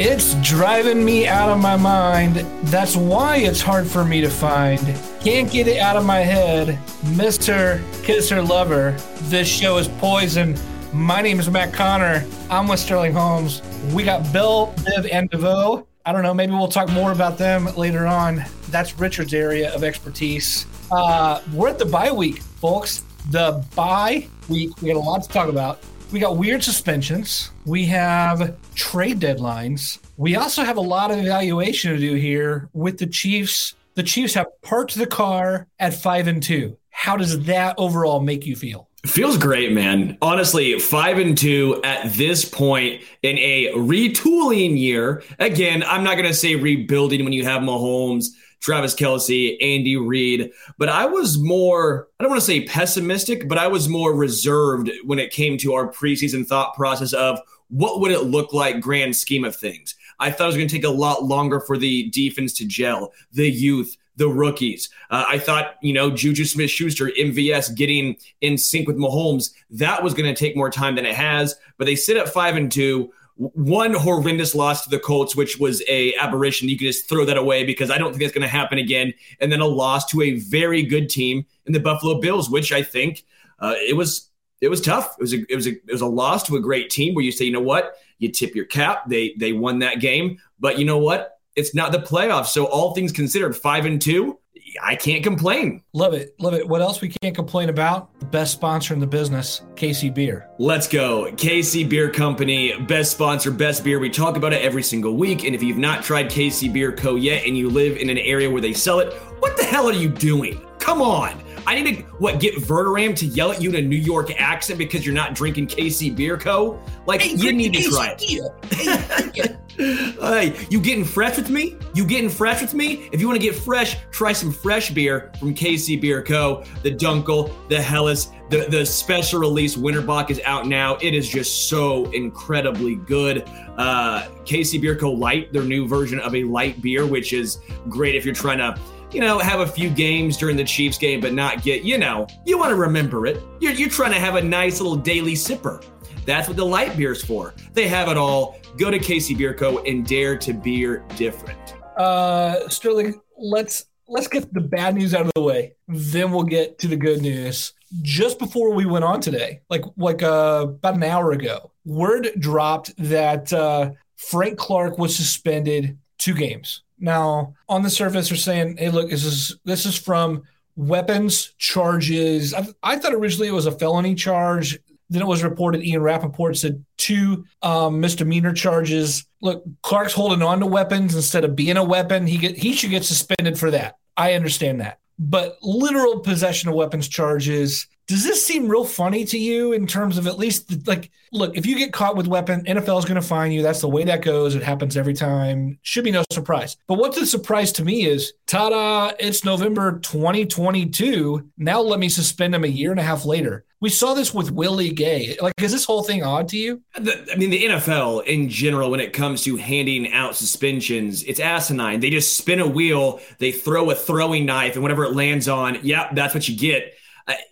It's driving me out of my mind. That's why it's hard for me to find. Can't get it out of my head. Mr. Kisser Lover. This show is poison. My name is Matt Connor. I'm with Sterling Holmes. We got Bell, Biv, and DeVoe. I don't know. Maybe we'll talk more about them later on. That's Richard's area of expertise. Uh, we're at the bye week, folks. The bye week. We got a lot to talk about. We got weird suspensions. We have trade deadlines. We also have a lot of evaluation to do here with the Chiefs. The Chiefs have parked the car at five and two. How does that overall make you feel? Feels great, man. Honestly, five and two at this point in a retooling year. Again, I'm not going to say rebuilding when you have Mahomes Travis Kelce, Andy Reid. But I was more, I don't want to say pessimistic, but I was more reserved when it came to our preseason thought process of what would it look like, grand scheme of things. I thought it was going to take a lot longer for the defense to gel, the youth, the rookies. Uh, I thought, you know, Juju Smith Schuster, MVS getting in sync with Mahomes, that was going to take more time than it has. But they sit at five and two one horrendous loss to the Colts, which was a aberration. You can just throw that away because I don't think that's going to happen again. And then a loss to a very good team in the Buffalo Bills, which I think uh, it was it was tough. It was a, it was a, it was a loss to a great team where you say, you know what, you tip your cap. They they won that game, but you know what? It's not the playoffs. So all things considered, five and two, I can't complain. Love it. Love it. What else we can't complain about? The best sponsor in the business, KC Bier. Let's go. KC Bier Company, best sponsor, best beer. We talk about it every single week. And if you've not tried KC Bier Co. yet and you live in an area where they sell it, what the hell are you doing? Come on. I need to what get Verderam to yell at you in a New York accent because you're not drinking KC Bier Co. Like hey, you need to try it. hey, you getting fresh with me? You getting fresh with me? If you want to get fresh, try some fresh beer from KC Bier Co. The Dunkel, the Helles, the the special release Winterbach is out now. It is just so incredibly good. Uh, KC Bier Co. Light, their new version of a light beer, which is great if you're trying to you know, have a few games during the Chiefs game, but not get, you know, you want to remember it. You're, you're trying to have a nice little daily sipper. That's what the light beer's for. They have it all. Go to KC Bier Co. and dare to beer different. Uh, Sterling, let's let's get the bad news out of the way. Then we'll get to the good news. Just before we went on today, like like uh, about an hour ago, word dropped that uh, Frank Clark was suspended two games now, on the surface, they're saying, "Hey, look, this is this is from weapons charges." I, I thought originally it was a felony charge. Then it was reported Ian Rapoport said two um, misdemeanor charges. Look, Clark's holding on to weapons instead of being a weapon. He get he should get suspended for that. I understand that, but literal possession of weapons charges does this seem real funny to you in terms of at least like look if you get caught with weapon nfl is going to fine you. That's the way that goes. It happens every time. Should be no surprise. But what's a surprise to me is ta-da it's november 2022 now let me suspend him a year and a half later. We saw this with willie gay. Like is this whole thing odd to you? I mean the nfl in general when it comes to handing out suspensions it's asinine. They just spin a wheel they throw a throwing knife and whatever it lands on yeah that's what you get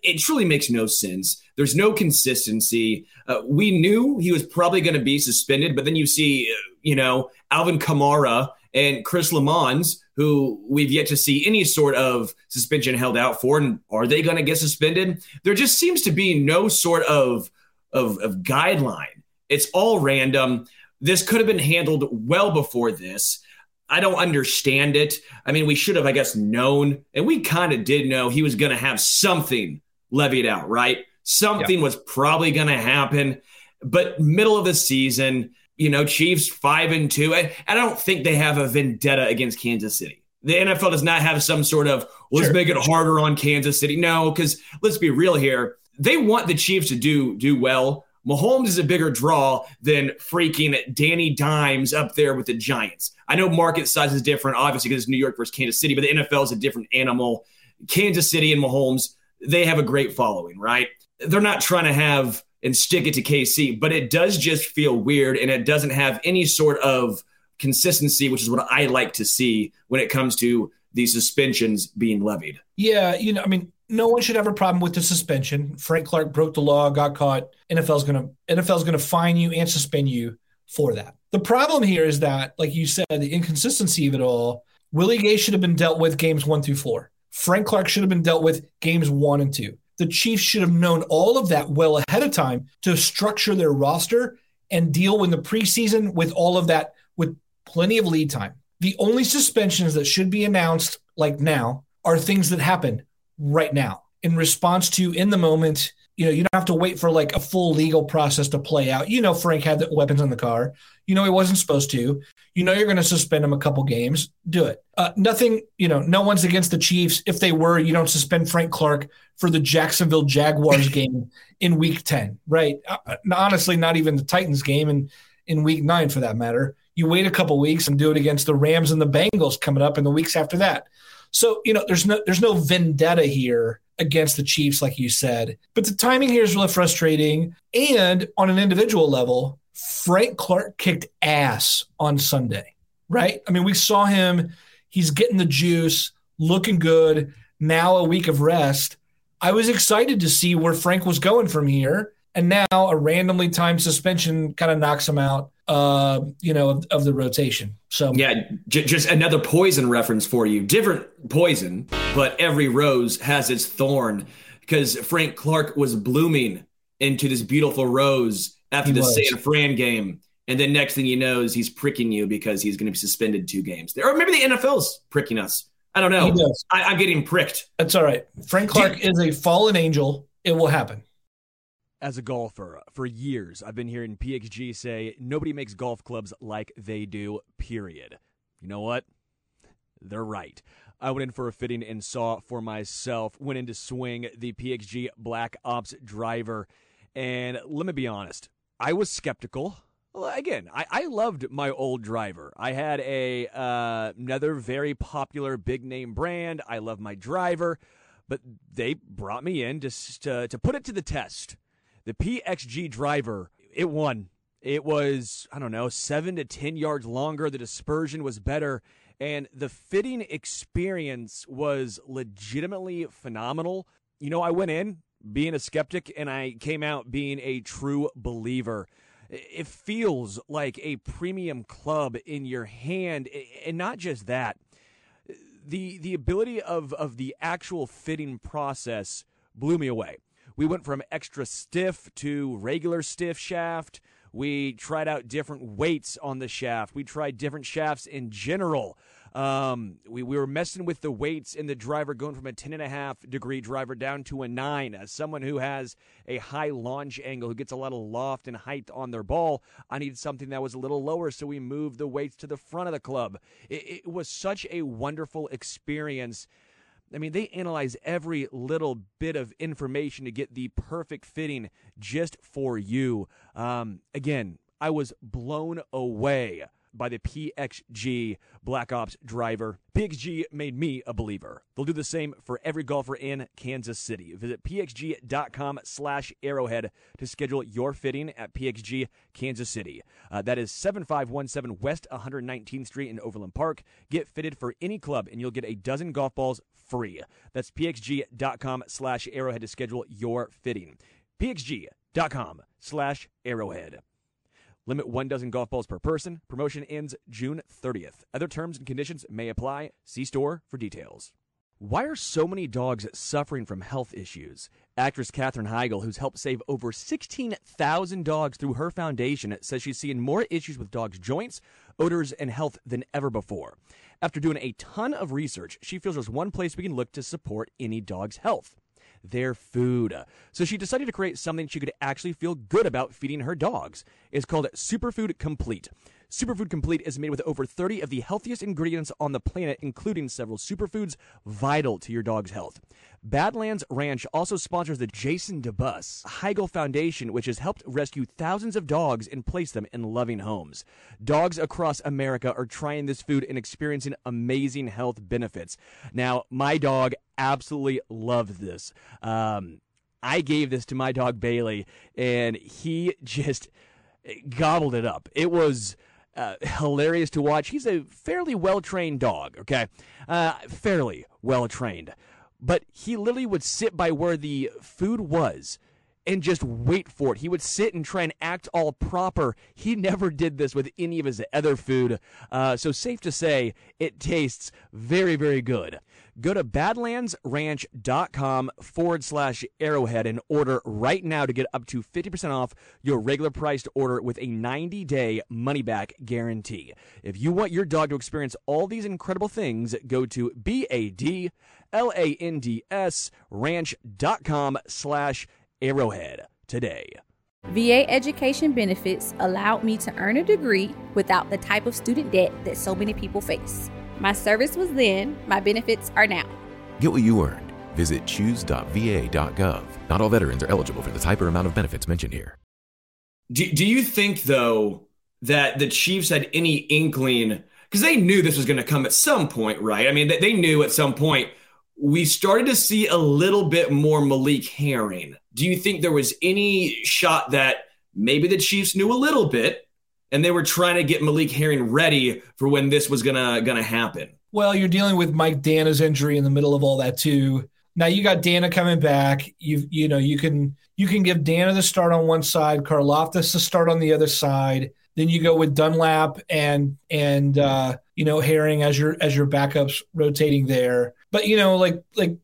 it truly makes no sense. There's no consistency. Uh, we knew he was probably going to be suspended, but then you see, you know, Alvin Kamara and Chris Lammons, who we've yet to see any sort of suspension held out for. And are they going to get suspended? There just seems to be no sort of, of, of guideline. It's all random. This could have been handled well before this. I don't understand it. I mean, we should have, I guess, known, and we kind of did know he was going to have something levied out, right? Something yeah. was probably going to happen. But middle of the season, you know, Chiefs five and two. I, I don't think they have a vendetta against Kansas City. The NFL does not have some sort of let's sure. make it harder on Kansas City. No, because let's be real here. They want the Chiefs to do do well. Mahomes is a bigger draw than freaking Danny Dimes up there with the Giants. I know market size is different, obviously, because it's New York versus Kansas City, but the NFL is a different animal. Kansas City and Mahomes, they have a great following, right? They're not trying to have and stick it to KC, but it does just feel weird and it doesn't have any sort of consistency, which is what I like to see when it comes to these suspensions being levied. Yeah, you know, I mean, no one should have a problem with the suspension. Frank Clark broke the law, got caught. NFL's gonna NFL's gonna fine you and suspend you for that. The problem here is that, like you said, the inconsistency of it all. Willie Gay should have been dealt with games one through four. Frank Clark should have been dealt with games one and two. The Chiefs should have known all of that well ahead of time to structure their roster and deal in the preseason with all of that with plenty of lead time. The only suspensions that should be announced like now are things that happen right now in response to in the moment. You know, you don't have to wait for like a full legal process to play out. You know, Frank had the weapons in the car. You know, he wasn't supposed to. You know, you're going to suspend him a couple games. Do it. Uh, nothing, you know, no one's against the Chiefs. If they were, you don't suspend Frank Clark for the Jacksonville Jaguars game in week 10, right? Uh, honestly, not even the Titans game in, in week nine for that matter. You wait a couple weeks and do it against the Rams and the Bengals coming up in the weeks after that. So, you know, there's no there's no vendetta here against the Chiefs, like you said. But the timing here is really frustrating. And on an individual level, Frank Clark kicked ass on Sunday, right? I mean, we saw him, he's getting the juice, looking good. Now a week of rest. I was excited to see where Frank was going from here. And now a randomly timed suspension kind of knocks him out uh, you know, of, of, the rotation. So yeah, j- just another poison reference for you. Different poison, but every rose has its thorn. Because Frank Clark was blooming into this beautiful rose after he the was. San Fran game, and then next thing you know is he's pricking you because he's going to be suspended two games. There or maybe the NFL's pricking us. I don't know. I, am getting pricked. That's all right. Frank Clark is a fallen angel. It will happen as a golfer for years, I've been hearing PXG say nobody makes golf clubs like they do, period. You know what? They're right. I went in for a fitting and saw for myself, went in to swing the PXG Black Ops driver. And let me be honest, I was skeptical. Well, again, I, I loved my old driver. I had a uh, another very popular big name brand. I love my driver, but they brought me in just to, to put it to the test the PXG driver, it won. It was, I don't know, seven to 10 yards longer. The dispersion was better. And the fitting experience was legitimately phenomenal. You know, I went in being a skeptic and I came out being a true believer. It feels like a premium club in your hand. And not just that, the, the ability of, of the actual fitting process blew me away. We went from extra stiff to regular stiff shaft. We tried out different weights on the shaft. We tried different shafts in general. Um, we, we were messing with the weights in the driver, going from a 10.5 degree driver down to a 9. As someone who has a high launch angle, who gets a lot of loft and height on their ball, I needed something that was a little lower, so we moved the weights to the front of the club. It, it was such a wonderful experience I mean, they analyze every little bit of information to get the perfect fitting just for you. Um, again, I was blown away by the PXG Black Ops driver. PXG made me a believer. They'll do the same for every golfer in Kansas City. Visit pxg.com slash arrowhead to schedule your fitting at PXG Kansas City. Uh, that is 7517 West 119th Street in Overland Park. Get fitted for any club and you'll get a dozen golf balls free. That's pxg.com slash arrowhead to schedule your fitting. pxg.com slash arrowhead. Limit one dozen golf balls per person. Promotion ends June 30th. Other terms and conditions may apply. See store for details. Why are so many dogs suffering from health issues? Actress Katherine Heigl, who's helped save over 16,000 dogs through her foundation, says she's seeing more issues with dogs' joints, odors, and health than ever before. After doing a ton of research, she feels there's one place we can look to support any dog's health their food. So she decided to create something she could actually feel good about feeding her dogs. It's called Superfood Complete. Superfood Complete is made with over 30 of the healthiest ingredients on the planet, including several superfoods vital to your dog's health. Badlands Ranch also sponsors the Jason DeBus Heigl Foundation, which has helped rescue thousands of dogs and place them in loving homes. Dogs across America are trying this food and experiencing amazing health benefits. Now, my dog absolutely loved this. Um, I gave this to my dog Bailey, and he just gobbled it up. It was uh, hilarious to watch. He's a fairly well trained dog, okay? Uh, fairly well trained. But he literally would sit by where the food was and just wait for it. He would sit and try and act all proper. He never did this with any of his other food. Uh, so, safe to say, it tastes very, very good. Go to badlandsranch.com forward slash arrowhead and order right now to get up to 50% off your regular priced order with a 90 day money back guarantee. If you want your dog to experience all these incredible things, go to B A D L A N D S ranch.com slash arrowhead today. VA education benefits allowed me to earn a degree without the type of student debt that so many people face. My service was then, my benefits are now. Get what you earned. Visit choose.va.gov. Not all veterans are eligible for the type or amount of benefits mentioned here. Do, do you think, though, that the Chiefs had any inkling? Because they knew this was going to come at some point, right? I mean, they, they knew at some point we started to see a little bit more Malik Herring. Do you think there was any shot that maybe the Chiefs knew a little bit and they were trying to get Malik Herring ready for when this was gonna gonna happen. Well, you're dealing with Mike Danna's injury in the middle of all that too. Now you got Danna coming back. You you know you can you can give Danna the start on one side, Karlaftis the start on the other side. Then you go with Dunlap and and uh, you know Herring as your as your backups rotating there. But you know like like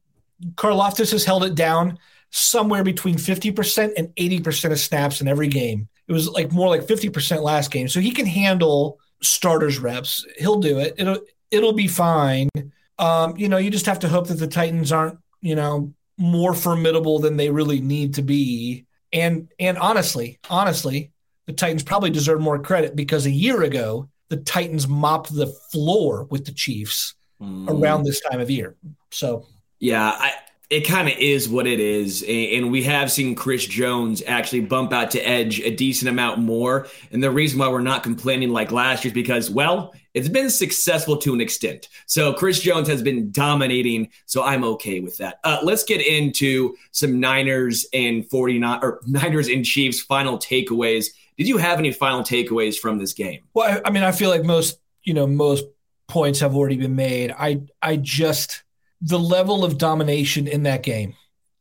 Karlaftis has held it down somewhere between 50% and 80% of snaps in every game. It was like more like 50% last game. So he can handle starters reps. He'll do it. It'll it'll be fine. Um, you know, you just have to hope that the Titans aren't, you know, more formidable than they really need to be. And and honestly, honestly, the Titans probably deserve more credit because a year ago the Titans mopped the floor with the Chiefs mm. around this time of year. So yeah, I it kind of is what it is. And we have seen Chris Jones actually bump out to edge a decent amount more. And the reason why we're not complaining like last year is because, well, it's been successful to an extent. So Chris Jones has been dominating. So I'm okay with that. Uh, let's get into some Niners and 49 or Niners and Chiefs final takeaways. Did you have any final takeaways from this game? Well, I, I mean, I feel like most, you know, most points have already been made. I, I just, the level of domination in that game,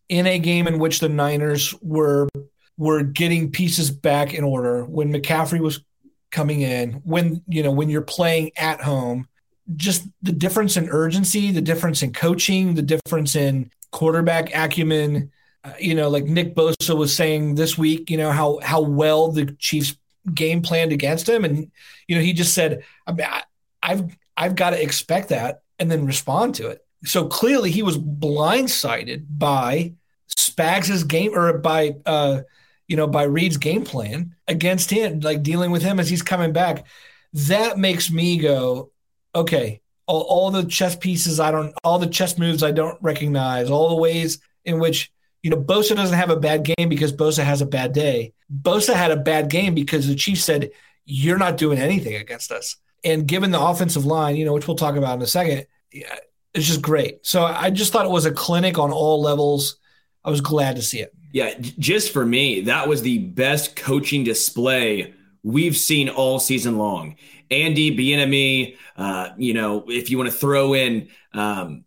in a game in which the Niners were were getting pieces back in order when McCaffrey was coming in, when you know when you're playing at home, just the difference in urgency, the difference in coaching, the difference in quarterback acumen. Uh, you know, like Nick Bosa was saying this week, you know how how well the Chiefs game planned against him, and you know he just said, I mean, I, I've I've got to expect that and then respond to it. So clearly he was blindsided by Spags's game or by uh, you know by Reid's game plan against him, like dealing with him as he's coming back. That makes me go, okay, all, all the chess pieces I don't, all the chess moves I don't recognize, all the ways in which you know Bosa doesn't have a bad game because Bosa has a bad day. Bosa had a bad game because the Chiefs said you're not doing anything against us. And given the offensive line, you know, which we'll talk about in a second, yeah, it's just great. So I just thought it was a clinic on all levels. I was glad to see it. Yeah, just for me, that was the best coaching display we've seen all season long. Andy Bieniemy, uh, you know, if you want to throw in um,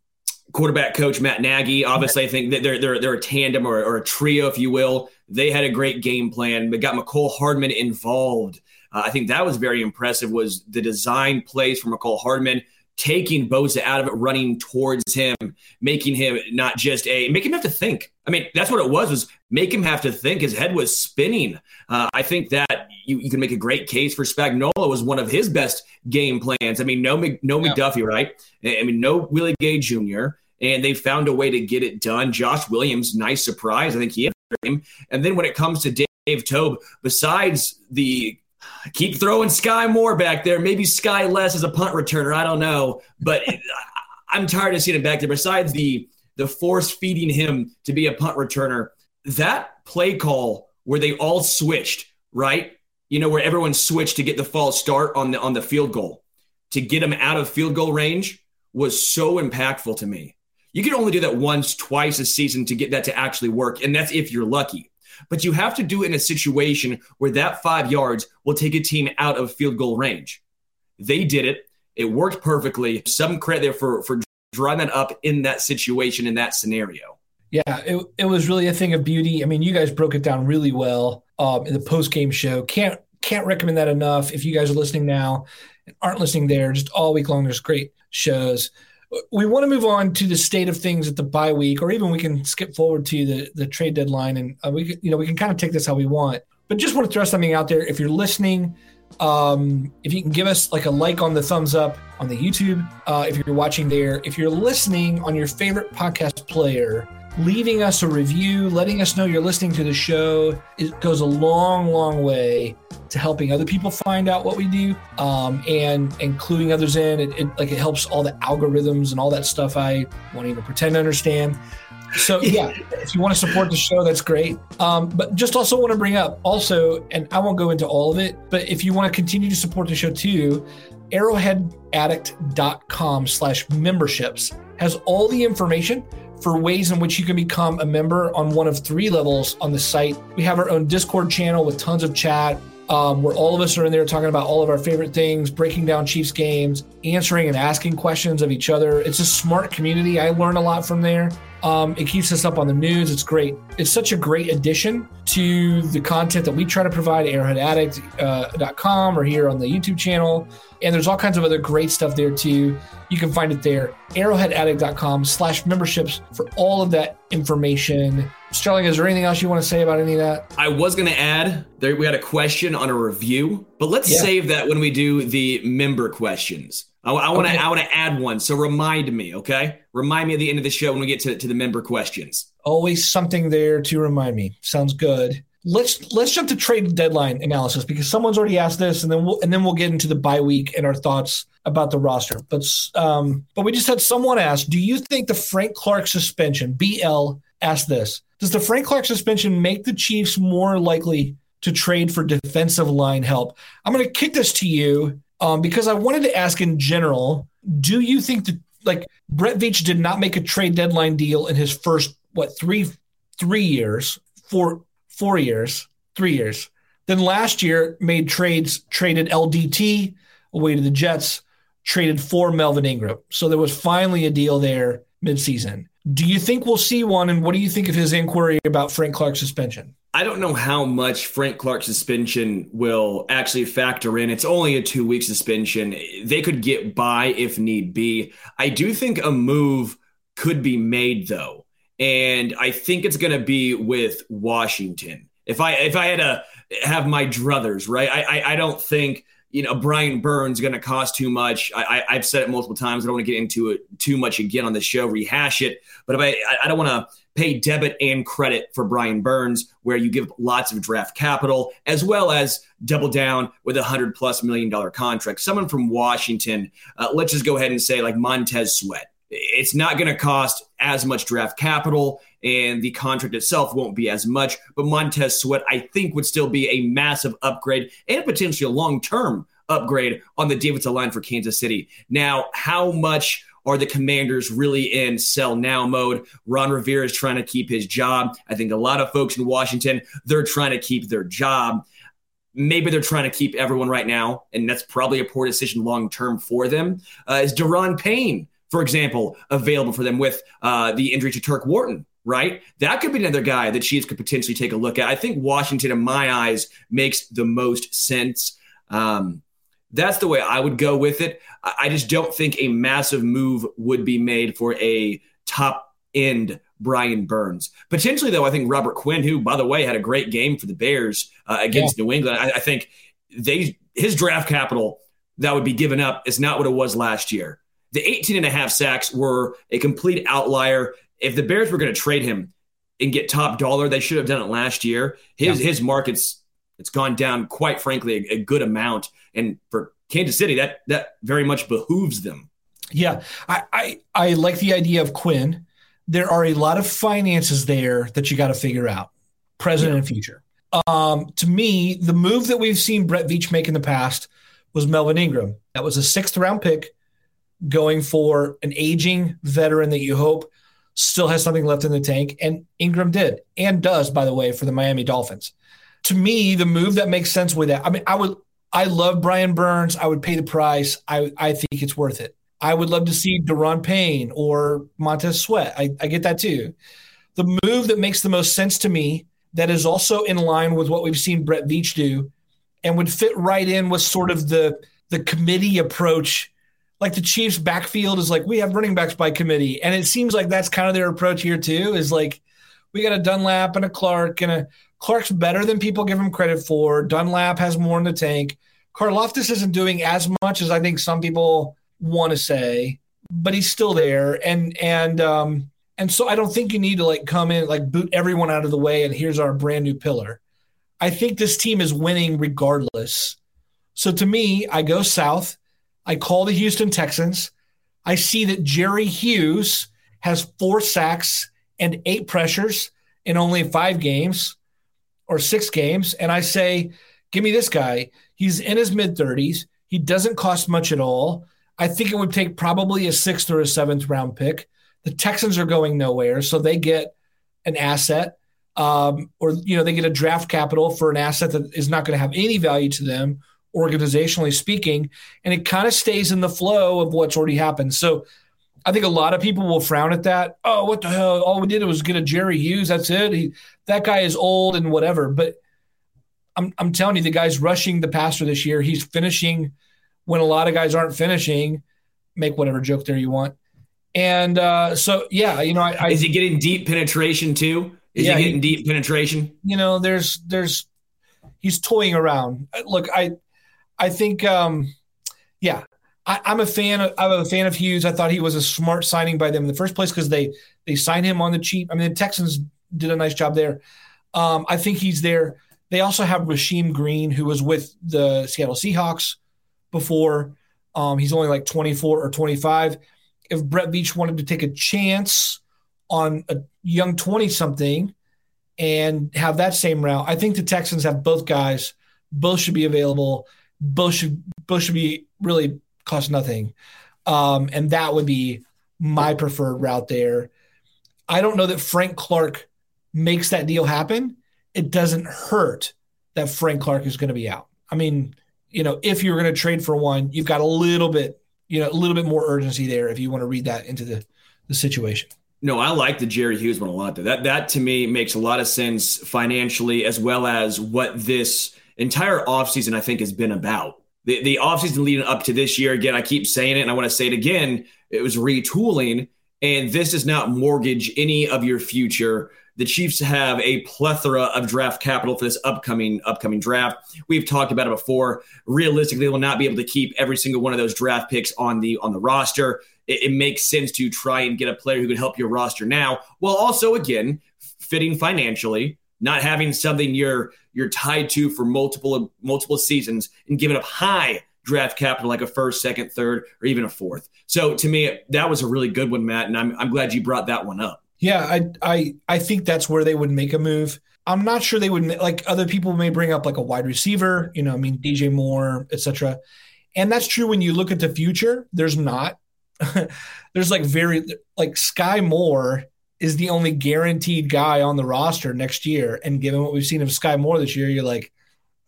quarterback coach Matt Nagy, obviously I think that they're they're they're a tandem or, or a trio, if you will. They had a great game plan. They got Mecole Hardman involved. uh, I think that was very impressive. Was the design plays from Mecole Hardman taking Bosa out of it, running towards him, making him not just a make him have to think. I mean, that's what it was was make him have to think. His head was spinning. Uh, I think that you, you can make a great case for Spagnuolo was one of his best game plans. I mean, no no yeah. McDuffie, right? I mean, no Willie Gay Jr. And they found a way to get it done. Josh Williams, nice surprise. I think he had him. And then when it comes to Dave, Toub, besides the keep throwing Skyy Moore back there. Maybe Skyy less as a punt returner. I don't know, but I'm tired of seeing him back there. Besides the the force feeding him to be a punt returner, that play call where they all switched, right? You know, where everyone switched to get the false start on the on the field goal to get him out of field goal range was so impactful to me. You can only do that once, twice a season to get that to actually work, and that's if you're lucky but you have to do it in a situation where that five yards will take a team out of field goal range. They did it. It worked perfectly. Some credit there for, for drawing that up in that situation, in that scenario. Yeah, it, it was really a thing of beauty. I mean, you guys broke it down really well um, in the post game show. Can't can't recommend that enough. If you guys are listening now and aren't listening there, just all week long, there's great shows we want to move on to the state of things at the bye week, or even we can skip forward to the the trade deadline, and uh, we you know we can kind of take this how we want. But just want to throw something out there. If you're listening, um, if you can give us like a like on the thumbs up on the YouTube, uh, if you're watching there, if you're listening on your favorite podcast player, leaving us a review, letting us know you're listening to the show, it goes a long, long way to helping other people find out what we do um, and including others in. It, it, like it helps all the algorithms and all that stuff I won't even pretend to understand. So yeah, if you want to support the show, that's great. Um, but just also want to bring up also, and I won't go into all of it, but if you want to continue to support the show too, arrowheadaddict.com slash memberships has all the information for ways in which you can become a member on one of three levels on the site. We have our own Discord channel with tons of chat. Um, where all of us are in there talking about all of our favorite things, breaking down Chiefs games, answering and asking questions of each other. It's a smart community. I learn a lot from there. Um, it keeps us up on the news. It's great. It's such a great addition to the content that we try to provide at arrowheadaddict.com uh, or here on the YouTube channel. And there's all kinds of other great stuff there too. You can find it there, arrowheadaddict.com slash memberships for all of that information. Sterling, is there anything else you want to say about any of that? I was going to add there we had a question on a review, but let's yeah. save that when we do the member questions. I, I want to okay. I want to add one. So remind me, okay? Remind me at the end of the show when we get to, to the member questions. Always something there to remind me. Sounds good. Let's let's jump to trade deadline analysis because someone's already asked this, and then we'll and then we'll get into the bye week and our thoughts about the roster. But um, but we just had someone ask, do you think the Frank Clark suspension? BL asked this. Does the Frank Clark suspension make the Chiefs more likely to trade for defensive line help? I'm going to kick this to you um, because I wanted to ask in general, do you think that like Brett Veach did not make a trade deadline deal in his first what three three years, four four years, three years. Then last year made trades, traded LDT away to the Jets, traded for Melvin Ingram. So there was finally a deal there midseason. Do you think we'll see one? And what do you think of his inquiry about Frank Clark's suspension? I don't know how much Frank Clark's suspension will actually factor in. It's only a two week suspension. They could get by if need be. I do think a move could be made though. And I think it's going to be with Washington. If I if I had to have my druthers, right? I I, I don't think you know, Brian Burns going to cost too much. I, have said it multiple times. I don't want to get into it too much again on the show, rehash it. But if I, I don't want to pay debit and credit for Brian Burns, where you give lots of draft capital, as well as double down with a hundred plus million dollar contract. Someone from Washington, uh, let's just go ahead and say like Montez Sweat. It's not going to cost as much draft capital and the contract itself won't be as much. But Montez Sweat, I think, would still be a massive upgrade and potentially a long term upgrade on the defensive line for Kansas City. Now, how much are the commanders really in sell now mode? Ron Rivera is trying to keep his job. I think a lot of folks in Washington, they're trying to keep their job. Maybe they're trying to keep everyone right now, and that's probably a poor decision long term for them. Uh, is Daron Payne, for example, available for them with uh, the injury to Turk Wharton? Right? That could be another guy the Chiefs could potentially take a look at. I think Washington, in my eyes, makes the most sense. Um, that's the way I would go with it. I just don't think a massive move would be made for a top end Brian Burns. Potentially, though, I think Robert Quinn, who, by the way, had a great game for the Bears uh, against yeah. New England, I, I, think they his draft capital that would be given up is not what it was last year. The 18 and a half sacks were a complete outlier. If the Bears were going to trade him and get top dollar, they should have done it last year. His yeah. his market's it's gone down quite frankly a, a good amount, and for Kansas City, that that very much behooves them. Yeah, I, I, I like the idea of Quinn. There are a lot of finances there that you got to figure out, present yeah. and future. Um, to me, the move that we've seen Brett Veach make in the past was Melvin Ingram. That was a sixth round pick going for an aging veteran that you hope still has something left in the tank. And Ingram did and does, by the way, for the Miami Dolphins. To me, the move that makes sense with that, I mean, I would, I love Brian Burns. I would pay the price. I, I think it's worth it. I would love to see Daron Payne or Montez Sweat. I, I get that too. The move that makes the most sense to me that is also in line with what we've seen Brett Veach do and would fit right in with sort of the the committee approach like the Chiefs backfield is like we have running backs by committee, and it seems like that's kind of their approach here too. Is like we got a Dunlap and a Clark, and a Clark's better than people give him credit for. Dunlap has more in the tank. Karlaftis isn't doing as much as I think some people want to say, but he's still there, and and um and so I don't think you need to like come in like boot everyone out of the way, and here's our brand new pillar. I think this team is winning regardless. So to me, I go south. I call the Houston Texans. I see that Jerry Hughes has four sacks and eight pressures in only five games or six games. And I say, give me this guy. He's in his mid 30s. He doesn't cost much at all. I think it would take probably a sixth or a seventh round pick. The Texans are going nowhere, so they get an asset, um, or you know, they get a draft capital for an asset that is not going to have any value to them organizationally speaking, and it kind of stays in the flow of what's already happened. So I think a lot of people will frown at that. Oh, what the hell? All we did was get a Jerry Hughes. That's it. He, that guy is old and whatever. But I'm, I'm telling you, the guy's rushing the passer this year. He's finishing when a lot of guys aren't finishing. Make whatever joke there you want. And uh, so, yeah, you know, I, I, is he getting deep penetration too? Is yeah, he getting he, deep penetration? You know, there's, there's, he's toying around. Look, I, I think, um, yeah, I, am a fan. Of, I'm a fan of Hughes. I thought he was a smart signing by them in the first place because they they signed him on the cheap. I mean, the Texans did a nice job there. Um, I think he's there. They also have Rasheem Green, who was with the Seattle Seahawks before. Um, he's only like 24 or 25. If Brett Veach wanted to take a chance on a young 20 something and have that same route, I think the Texans have both guys. Both should be available both should both should be really cost nothing, um, and that would be my preferred route there. I don't know that Frank Clark makes that deal happen. It doesn't hurt that Frank Clark is going to be out. I mean, you know, if you're going to trade for one, you've got a little bit, you know, a little bit more urgency there if you want to read that into the the situation. No, I like the Jerry Hughes one a lot. Though. That that to me makes a lot of sense financially as well as what this entire offseason, I think, has been about. The, the offseason leading up to this year, again, I keep saying it and I want to say it again, it was retooling. And this does not mortgage any of your future. The Chiefs have a plethora of draft capital for this upcoming upcoming draft. We've talked about it before. Realistically, they will not be able to keep every single one of those draft picks on the on the roster. It, it makes sense to try and get a player who can help your roster now, while also again fitting financially not having something you're you're tied to for multiple multiple seasons and giving up high draft capital like a first, second, third, or even a fourth. So to me, that was a really good one, Matt, and I'm I'm glad you brought that one up. Yeah, I I I think that's where they would make a move. I'm not sure they would like other people may bring up like a wide receiver, you know, I mean DJ Moore, etc. And that's true when you look at the future. There's not. there's like very like Skyy Moore is the only guaranteed guy on the roster next year. And given what we've seen of Skyy Moore this year, you're like,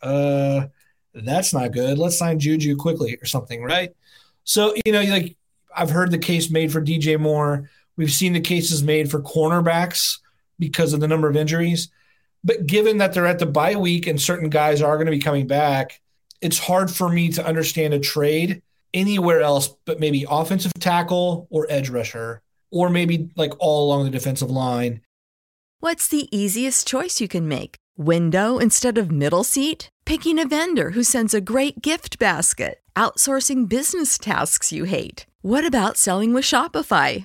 uh, that's not good. Let's sign Juju quickly or something, right? So, you know, like I've heard the case made for DJ Moore. We've seen the cases made for cornerbacks because of the number of injuries. But given that they're at the bye week and certain guys are going to be coming back, it's hard for me to understand a trade anywhere else but maybe offensive tackle or edge rusher, or maybe like all along the defensive line. What's the easiest choice you can make? Window instead of middle seat? Picking a vendor who sends a great gift basket? Outsourcing business tasks you hate? What about selling with Shopify?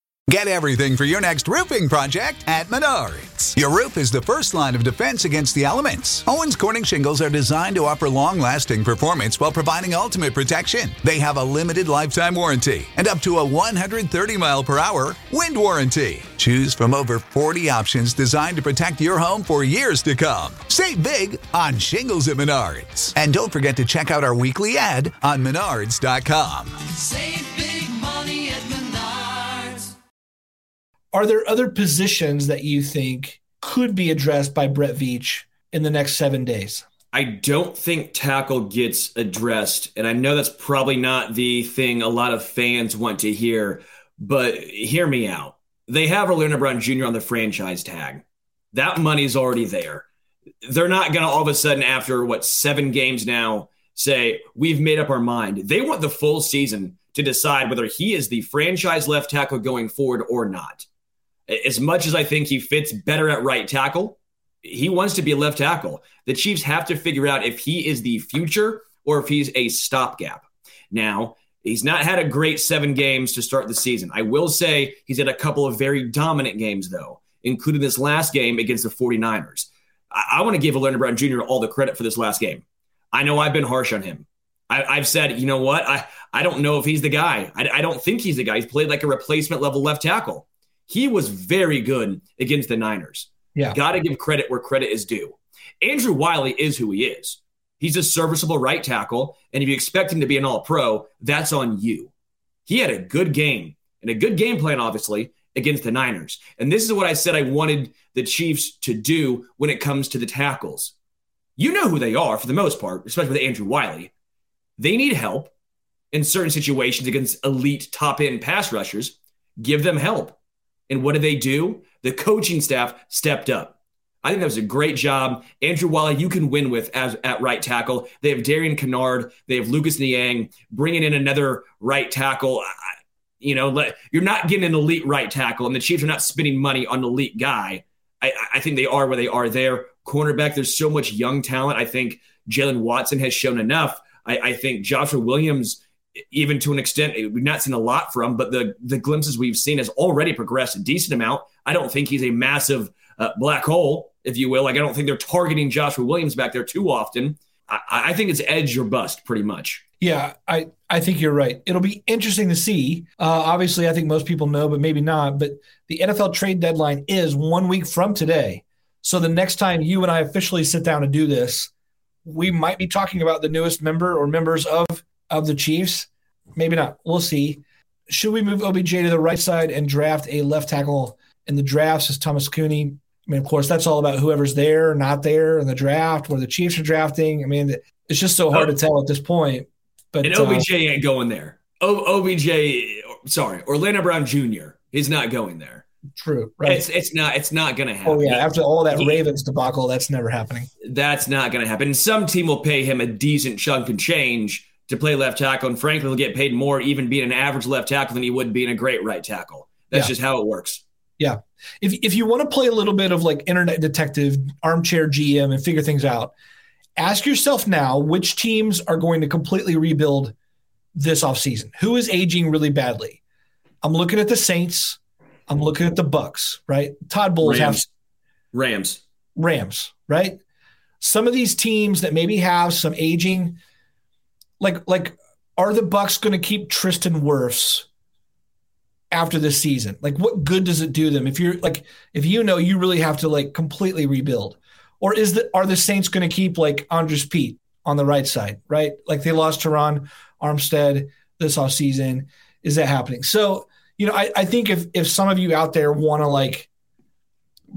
Get everything for your next roofing project at Menards. Your roof is the first line of defense against the elements. Owens Corning shingles are designed to offer long lasting performance while providing ultimate protection. They have a limited lifetime warranty and up to a 130 mile per hour wind warranty. Choose from over 40 options designed to protect your home for years to come. Save big on shingles at Menards. And don't forget to check out our weekly ad on menards.com. Save big money at Menards. Are there other positions that you think could be addressed by Brett Veach in the next seven days? I don't think tackle gets addressed. And I know that's probably not the thing a lot of fans want to hear, but hear me out. They have Orlando Brown Jr. on the franchise tag. That money's already there. They're not going to all of a sudden, after what, seven games now, say, we've made up our mind. They want the full season to decide whether he is the franchise left tackle going forward or not. As much as I think he fits better at right tackle, he wants to be a left tackle. The Chiefs have to figure out if he is the future or if he's a stopgap. Now, he's not had a great seven games to start the season. I will say he's had a couple of very dominant games, though, including this last game against the 49ers. I, I want to give Orlando Brown Jr. all the credit for this last game. I know I've been harsh on him. I, have said, you know what? I, I don't know if he's the guy. I, I don't think he's the guy. He's played like a replacement level left tackle. He was very good against the Niners. Yeah. Got to give credit where credit is due. Andrew Wylie is who he is. He's a serviceable right tackle. And if you expect him to be an all pro, that's on you. He had a good game and a good game plan, obviously, against the Niners. And this is what I said I wanted the Chiefs to do when it comes to the tackles. You know who they are for the most part, especially with Andrew Wylie. They need help in certain situations against elite top end pass rushers. Give them help. And what did they do? The coaching staff stepped up. I think that was a great job. Andrew Wylie, you can win with as at right tackle. They have Darian Kinnard. They have Lucas Niang bringing in another right tackle. You know, let, you're not getting an elite right tackle, and the Chiefs are not spending money on an elite guy. I, I think they are where they are there. Cornerback, there's so much young talent. I think Jaylen Watson has shown enough. I, I think Joshua Williams even to an extent, we've not seen a lot from, but the the glimpses we've seen has already progressed a decent amount. I don't think he's a massive uh, black hole, if you will. Like I don't think they're targeting Joshua Williams back there too often. I, I think it's edge or bust, pretty much. Yeah, I, I think you're right. It'll be interesting to see. Uh, obviously, I think most people know, but maybe not. But the NFL trade deadline is one week from today. So the next time you and I officially sit down and do this, we might be talking about the newest member or members of of the Chiefs. Maybe not. We'll see. Should we move OBJ to the right side and draft a left tackle in the drafts as Thomas Cooney? I mean, of course, that's all about whoever's there, not there in the draft, where the Chiefs are drafting. I mean, it's just so hard to tell at this point. But and OBJ uh, ain't going there. O- OBJ, sorry, Orlando Brown Jr. is not going there. True. Right. It's it's not it's not going to happen. oh yeah. After all that Ravens debacle, that's never happening. That's not going to happen. And some team will pay him a decent chunk of change to play left tackle, and frankly, he'll get paid more even being an average left tackle than he would being a great right tackle. That's Yeah. just how it works. Yeah. If if you want to play a little bit of like internet detective, armchair GM, and figure things out, ask yourself now which teams are going to completely rebuild this offseason. Who is aging really badly? I'm looking at the Saints. I'm looking at the Bucks, right? Todd Bowles have Rams. Rams. Rams, right? Some of these teams that maybe have some aging, like like, are the Bucs going to keep Tristan Wirfs after this season? Like, what good does it do them if you're like if you know you really have to like completely rebuild, or is the are the Saints going to keep like Andrus Peat on the right side, right? Like they lost Terron Armstead this off season. Is that happening? So you know, I, I think if if some of you out there want to like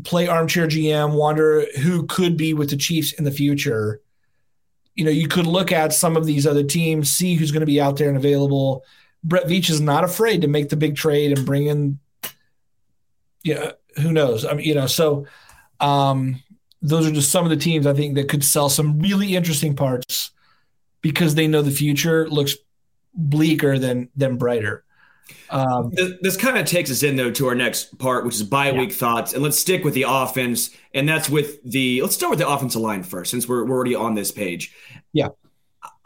play armchair GM, wonder who could be with the Chiefs in the future. You know, you could look at some of these other teams, see who's going to be out there and available. Brett Veach is not afraid to make the big trade and bring in, yeah, who knows? I mean, you know, so um, those are just some of the teams I think that could sell some really interesting parts because they know the future looks bleaker than than brighter. Um, This, this kind of takes us in though to our next part, which is bye week thoughts, and let's stick with the offense, and that's with the let's start with the offensive line first, since we're we're already on this page. Yeah.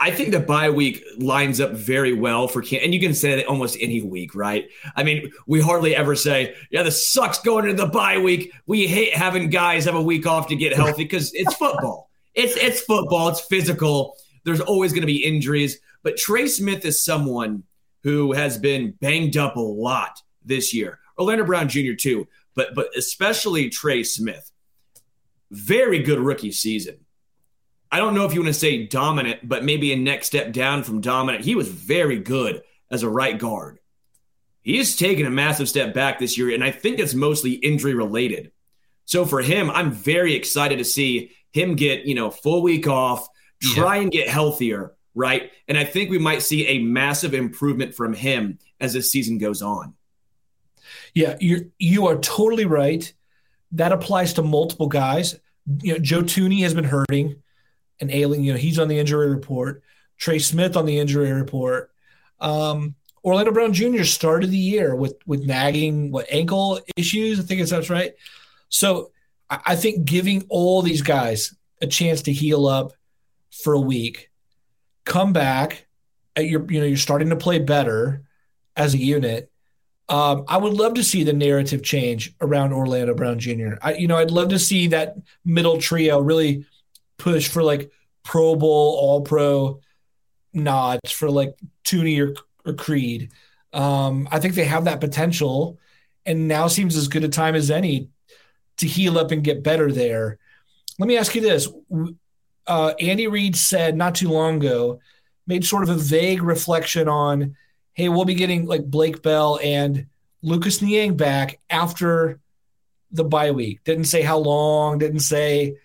I think the bye week lines up very well for Cam, and you can say that almost any week, right? I mean, we hardly ever say, "Yeah, this sucks going into the bye week." We hate having guys have a week off to get healthy because it's football. It's it's football. It's physical. There's always going to be injuries, but Trey Smith is someone who has been banged up a lot this year. Orlando Brown Jr. too, but but especially Trey Smith. Very good rookie season. I don't know if you want to say dominant, but maybe a next step down from dominant. He was very good as a right guard. He has taken a massive step back this year, and I think it's mostly injury related. So for him, I'm very excited to see him get, you know, full week off, try and get healthier, right? And I think we might see a massive improvement from him as the season goes on. Yeah, you you are totally right. That applies to multiple guys. You know, Joe Thuney has been hurting and ailing. You know, he's on the injury report. Trey Smith on the injury report. Um, Orlando Brown Jr. started the year with with nagging what ankle issues. I think it's that's right. So I, I think giving all these guys a chance to heal up for a week, come back, at your you know you're starting to play better as a unit. Um, I would love to see the narrative change around Orlando Brown Jr. I, you know, I'd love to see that middle trio really push for like Pro Bowl, All Pro nods for like Thuney or, or Creed. Um, I think they have that potential, and now seems as good a time as any to heal up and get better there. Let me ask you this: uh, Andy Reid said not too long ago, made sort of a vague reflection on hey, we'll be getting like Blake Bell and Lucas Niang back after the bye week. Didn't say how long, didn't say,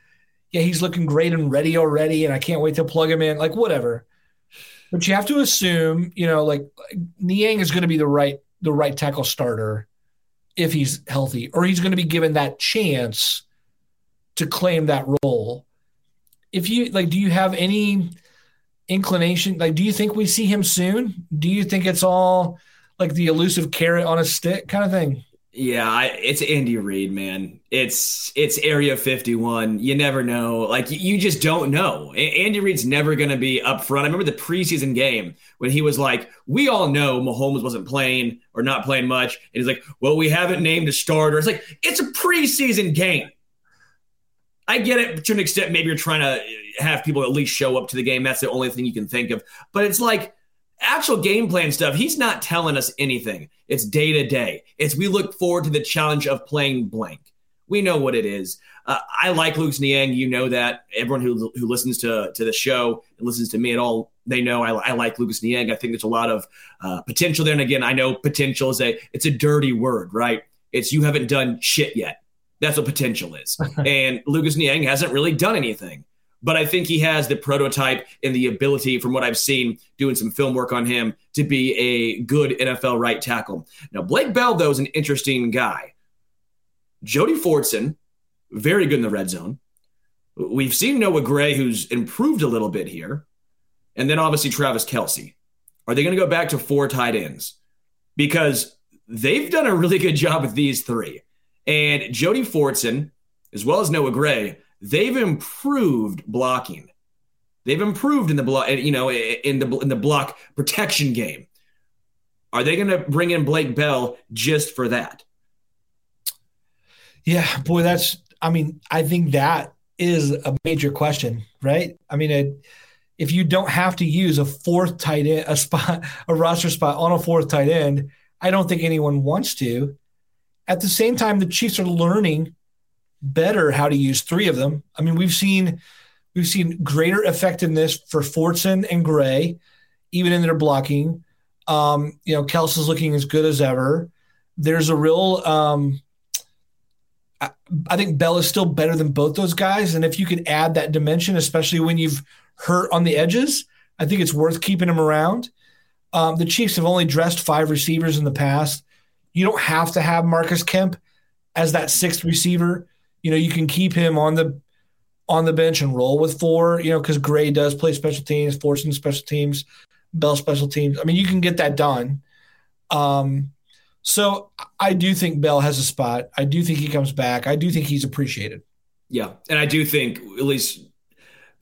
yeah, he's looking great and ready already, and I can't wait to plug him in, like whatever. But you have to assume, you know, like Niang is going to be the right the right tackle starter if he's healthy, or he's going to be given that chance to claim that role. If you like, do you have any inclination? Like, do you think we see him soon? Do you think it's all like the elusive carrot on a stick kind of thing? Yeah, I, it's Andy Reid, man. It's it's Area 51. You never know. Like you just don't know. Andy Reid's never going to be up front. I remember the preseason game when he was like, "We all know Mahomes wasn't playing or not playing much," and he's like, "Well, we haven't named a starter." It's like it's a preseason game. I get it to an extent. Maybe you're trying to have people at least show up to the game. That's the only thing you can think of. But it's like actual game plan stuff. He's not telling us anything. It's day to day. It's we look forward to the challenge of playing blank. We know what it is. Uh, I like Luke Niang. You know that. Everyone who who listens to to the show and listens to me at all, they know I, I like Lucas Niang. I think there's a lot of uh, potential there. And again, I know potential is a it's a dirty word, right? It's you haven't done shit yet. That's what potential is. and Lucas Niang hasn't really done anything. But I think he has the prototype and the ability, from what I've seen, doing some film work on him, to be a good NFL right tackle. Now, Blake Bell, though, is an interesting guy. Jody Fortson, very good in the red zone. We've seen Noah Gray, who's improved a little bit here. And then obviously Travis Kelce. Are they going to go back to four tight ends? Because they've done a really good job with these three. And Jody Fortson, as well as Noah Gray, they've improved blocking. They've improved in the block, you know, in the in the block protection game. Are they going to bring in Blake Bell just for that? Yeah, boy, that's. I mean, I think that is a major question, right? I mean, it, if you don't have to use a fourth tight end, a spot, a roster spot on a fourth tight end, I don't think anyone wants to. At the same time, the Chiefs are learning better how to use three of them. I mean, we've seen we've seen greater effectiveness for Fortson and Gray, even in their blocking. Um, you know, Kelce's looking as good as ever. There's a real um, I, I think Bell is still better than both those guys. And if you could add that dimension, especially when you've hurt on the edges, I think it's worth keeping him around. Um, the Chiefs have only dressed five receivers in the past. You don't have to have Marcus Kemp as that sixth receiver. You know, you can keep him on the on the bench and roll with four. You know, because Gray does play special teams, Fortson special teams, Bell special teams. I mean, you can get that done. Um, so I do think Bell has a spot. I do think he comes back. I do think he's appreciated. Yeah, and I do think at least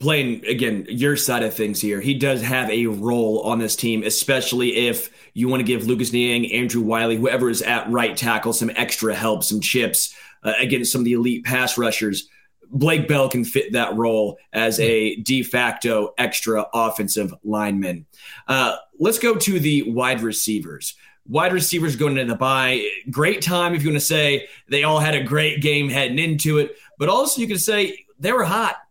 playing again your side of things here, he does have a role on this team, especially if you want to give Lucas Niang, Andrew Wylie, whoever is at right tackle, some extra help, some chips uh, against some of the elite pass rushers. Blake Bell can fit that role as a de facto extra offensive lineman. Uh, let's go to the wide receivers. Wide receivers going into the bye, great time if you want to say they all had a great game heading into it, but also you can say they were hot.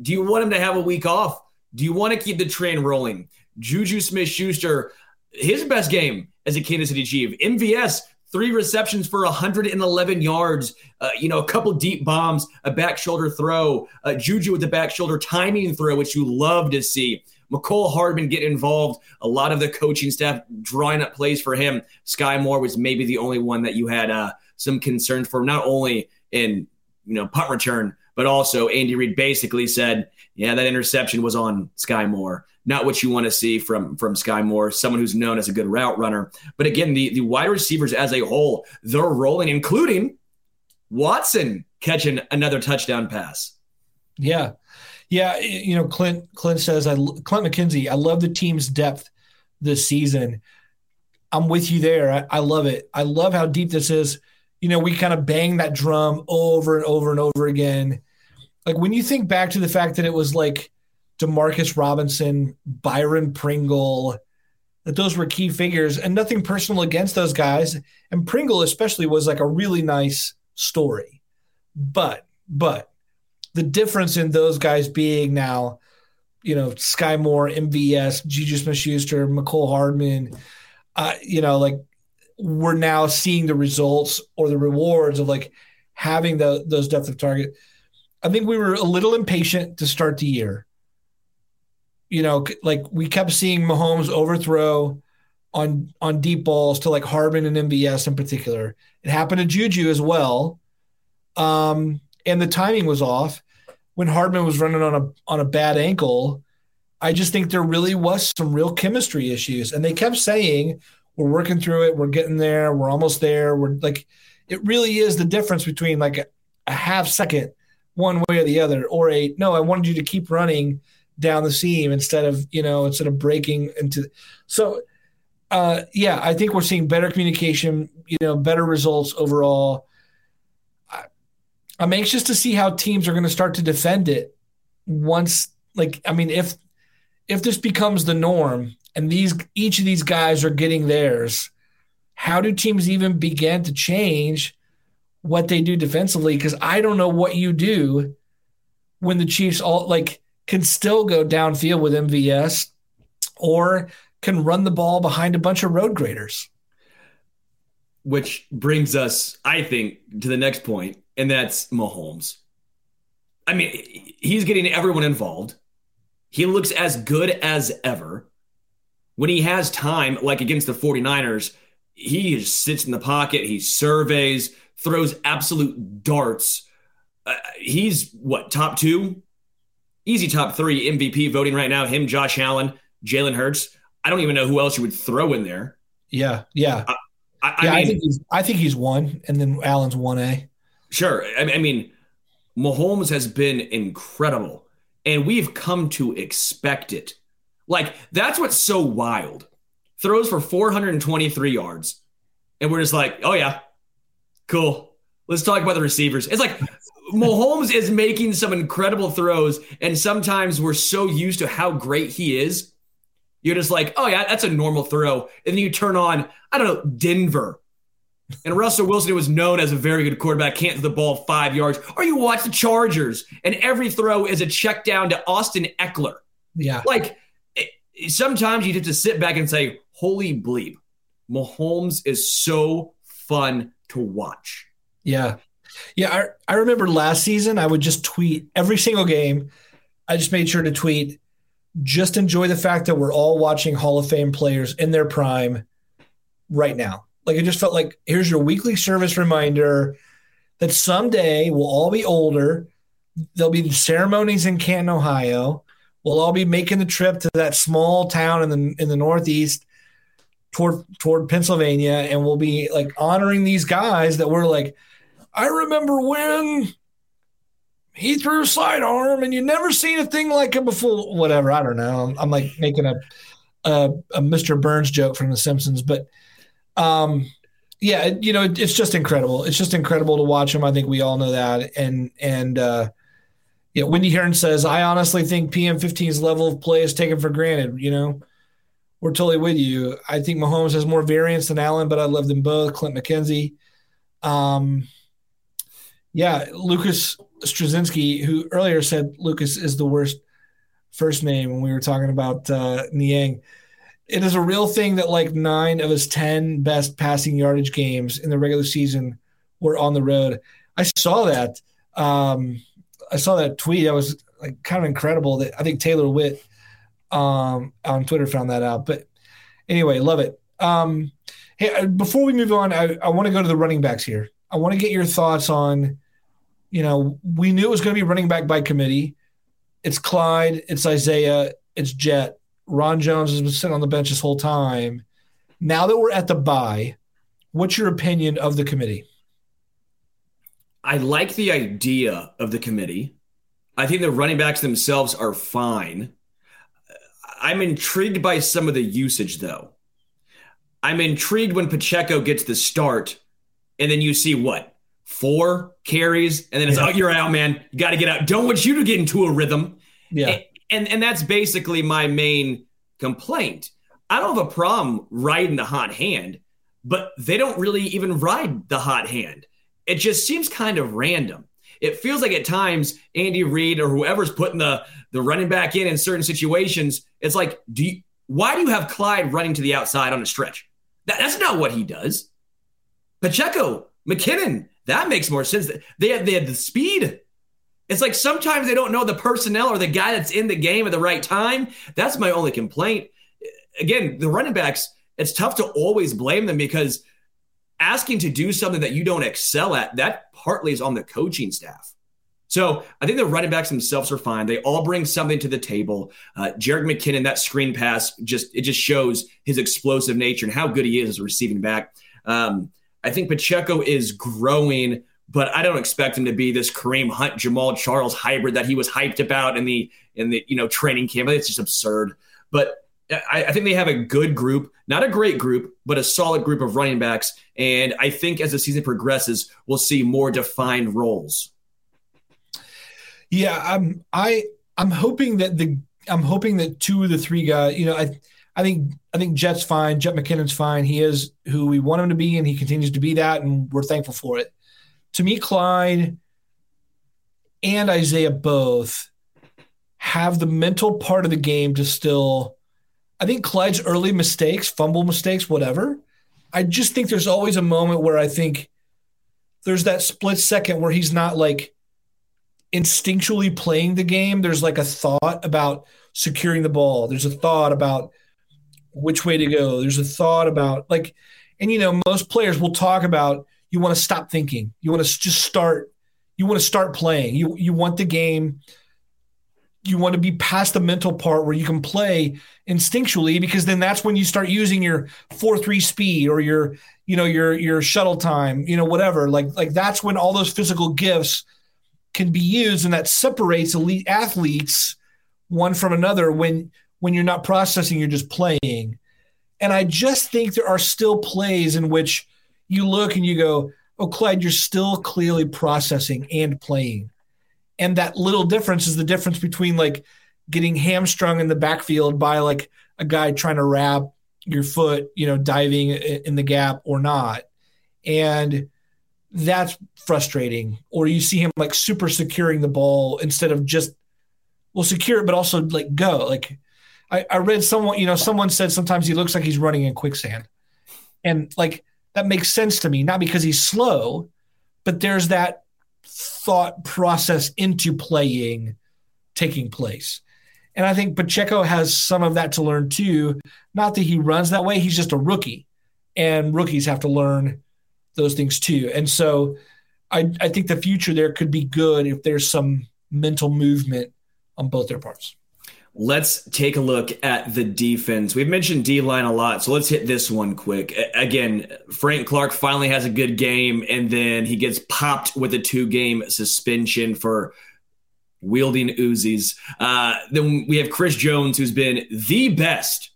Do you want him to have a week off? Do you want to keep the train rolling? Juju Smith Schuster, his best game as a Kansas City Chief. MVS, three receptions for 111 yards, uh, you know, a couple deep bombs, a back shoulder throw, uh, Juju with the back shoulder timing throw, which you love to see. Mecole Hardman get involved. A lot of the coaching staff drawing up plays for him. Skyy Moore was maybe the only one that you had uh, some concerns for, not only in you know punt return, but also Andy Reid basically said, "Yeah, that interception was on Skyy Moore." Not what you want to see from from Skyy Moore, someone who's known as a good route runner. But again, the the wide receivers as a whole, they're rolling, including Watson catching another touchdown pass. Yeah, yeah. You know, Clint Clint says, "I Clint McKenzie, I love the team's depth this season." I'm with you there. I, I love it. I love how deep this is you know, we kind of bang that drum over and over and over again. Like when you think back to the fact that it was like Demarcus Robinson, Byron Pringle, that those were key figures, and nothing personal against those guys. And Pringle especially was like a really nice story. But, but the difference in those guys being now, you know, Skyy Moore, MVS, Juju Smith Schuster, Mecole Hardman, uh, you know, like we're now seeing the results or the rewards of like having the, those depth of target. I think we were a little impatient to start the year. You know, like we kept seeing Mahomes overthrow on on deep balls to like Hardman and MVS in particular. It happened to Juju as well. Um, and the timing was off when Hardman was running on a on a bad ankle. I just think there really was some real chemistry issues. And they kept saying, we're working through it. We're getting there. We're almost there. We're like, it really is the difference between like a, a half second one way or the other, or a no, I wanted you to keep running down the seam instead of, you know, instead of breaking into. So, uh, yeah, I think we're seeing better communication, you know, better results overall. I, I'm anxious to see how teams are going to start to defend it once, like, I mean, if if this becomes the norm and these each of these guys are getting theirs, how do teams even begin to change what they do defensively? Because I don't know what you do when the Chiefs all like can still go downfield with MVS or can run the ball behind a bunch of road graders. Which brings us, I think, to the next point, and that's Mahomes. I mean, he's getting everyone involved. He looks as good as ever when he has time, like against the 49ers, he just sits in the pocket, he surveys, throws absolute darts. Uh, he's what top two, easy top three MVP voting right now. Him, Josh Allen, Jalen Hurts. I don't even know who else you would throw in there. Yeah, yeah, I, I, yeah. I I, think he's I think he's one, and then Allen's one A. Sure. I, I mean, Mahomes has been incredible, and we've come to expect it. Like, that's what's so wild. Throws for 423 yards, and we're just like, oh, yeah, cool. Let's talk about the receivers. It's like Mahomes is making some incredible throws, and sometimes we're so used to how great he is. You're just like, oh, yeah, that's a normal throw. And then you turn on, I don't know, Denver and Russell Wilson, who was known as a very good quarterback, can't the ball five yards. Or you watch the Chargers, and every throw is a check down to Austin Ekeler. Yeah, Like it- sometimes you have to sit back and say, "Holy bleep, Mahomes is so fun to watch." Yeah. Yeah. I, I remember last season, I would just tweet every single game. I just made sure to tweet, just enjoy the fact that we're all watching Hall of Fame players in their prime right now. Like, it just felt like here's your weekly service reminder that someday we'll all be older. There'll be ceremonies in Canton, Ohio. We'll all be making the trip to that small town in the in the Northeast toward toward Pennsylvania, and we'll be like honoring these guys that we're like, I remember when he threw sidearm and you never seen a thing like it before. Whatever, I don't know. I'm, I'm like making a, a a Mr. Burns joke from The Simpsons, but um, yeah, you know, it, it's just incredible. It's just incredible to watch him. I think we all know that, and and uh, yeah, Wendy Heron says, I honestly think PM15's level of play is taken for granted. You know, we're totally with you. I think Mahomes has more variance than Allen, but I love them both. Clint McKenzie. Um, yeah, Lucas Straczynski, who earlier said Lucas is the worst first name when we were talking about uh, Niang. It is a real thing that like nine of his 10 best passing yardage games in the regular season were on the road. I saw that. Um, I saw that tweet. That was like kind of incredible. That I think Taylor Witt um, on Twitter found that out. But anyway, love it. Um, hey, uh, before we move on, I, I want to go to the running backs here. I want to get your thoughts on, you know, we knew it was going to be running back by committee. It's Clyde, it's Isaiah, it's Jet. Ron Jones has been sitting on the bench this whole time. Now that we're at the bye, what's your opinion of the committee? I like the idea of the committee. I think the running backs themselves are fine. I'm intrigued by some of the usage, though. I'm intrigued when Pacheco gets the start, and then you see what four carries, and then it's Yeah. oh, you're out, man. You got to get out. Don't want you to get into a rhythm. Yeah. And and that's basically my main complaint. I don't have a problem riding the hot hand, but they don't really even ride the hot hand. It just seems kind of random. It feels like at times Andy Reid or whoever's putting the the running back in in certain situations, it's like, do you, why do you have Clyde running to the outside on a stretch? That, that's not what he does. Pacheco, McKinnon, that makes more sense. They they had the speed. It's like sometimes they don't know the personnel or the guy that's in the game at the right time. That's my only complaint. Again, the running backs, it's tough to always blame them because asking to do something that you don't excel at, that partly is on the coaching staff. So I think the running backs themselves are fine. They all bring something to the table. Uh, Jerick McKinnon, that screen pass, just it just shows his explosive nature and how good he is as a receiving back. Um, I think Pacheco is growing, but I don't expect him to be this Kareem Hunt, Jamaal Charles hybrid that he was hyped about in the in the you know training camp. It's just absurd. But I, I think they have a good group, not a great group, but a solid group of running backs. And I think as the season progresses, we'll see more defined roles. Yeah, I'm I I'm hoping that the I'm hoping that two of the three guys, you know, I I think I think Jet's fine, Jet McKinnon's fine. He is who we want him to be, and he continues to be that, and we're thankful for it. To me, Clyde and Isaiah both have the mental part of the game to still I think Clyde's early mistakes, fumble mistakes, whatever. I just think there's always a moment where I think there's that split second where he's not like instinctually playing the game. There's like a thought about securing the ball. There's a thought about which way to go. There's a thought about like, and you know, most players will talk about you want to stop thinking. You want to just start. You want to start playing. You you want the game. You want to be past the mental part where you can play instinctually because then that's when you start using your four three speed or your you know your your shuttle time you know whatever. Like like that's when all those physical gifts can be used and that separates elite athletes one from another when when you're not processing you're just playing. And i just think there are still plays in which you look and you go oh clyde you're still clearly processing and playing and that little difference is the difference between like getting hamstrung in the backfield by like a guy trying to wrap your foot you know diving in the gap or not and that's frustrating. Or you see him like super securing the ball instead of just well secure it, but also like go. Like I, I read someone, you know, someone said sometimes he looks like he's running in quicksand. And like that makes sense to me, not because he's slow, but there's that thought process into playing taking place. And I think Pacheco has some of that to learn too. Not that he runs that way, he's just a rookie. And rookies have to learn those things too. And so I, I think the future there could be good if there's some mental movement on both their parts. Let's take a look at the defense. We've mentioned D line a lot, so let's hit this one quick. Again, Frank Clark finally has a good game, and then he gets popped with a two game suspension for wielding Uzis. Uh, then we have Chris Jones, who's been the best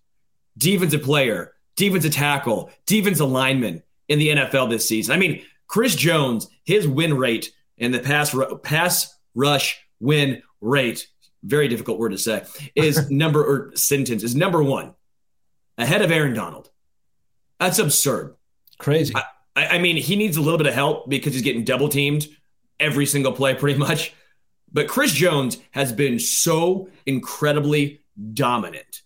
defensive player, defensive tackle, defensive lineman in the NFL this season. I mean, Chris Jones, his win rate and the pass pass rush win rate, very difficult word to say, is number or sentence is number one, ahead of Aaron Donald. That's absurd. Crazy. I, I mean, he needs a little bit of help because he's getting double teamed every single play, pretty much. But Chris Jones has been so incredibly dominant.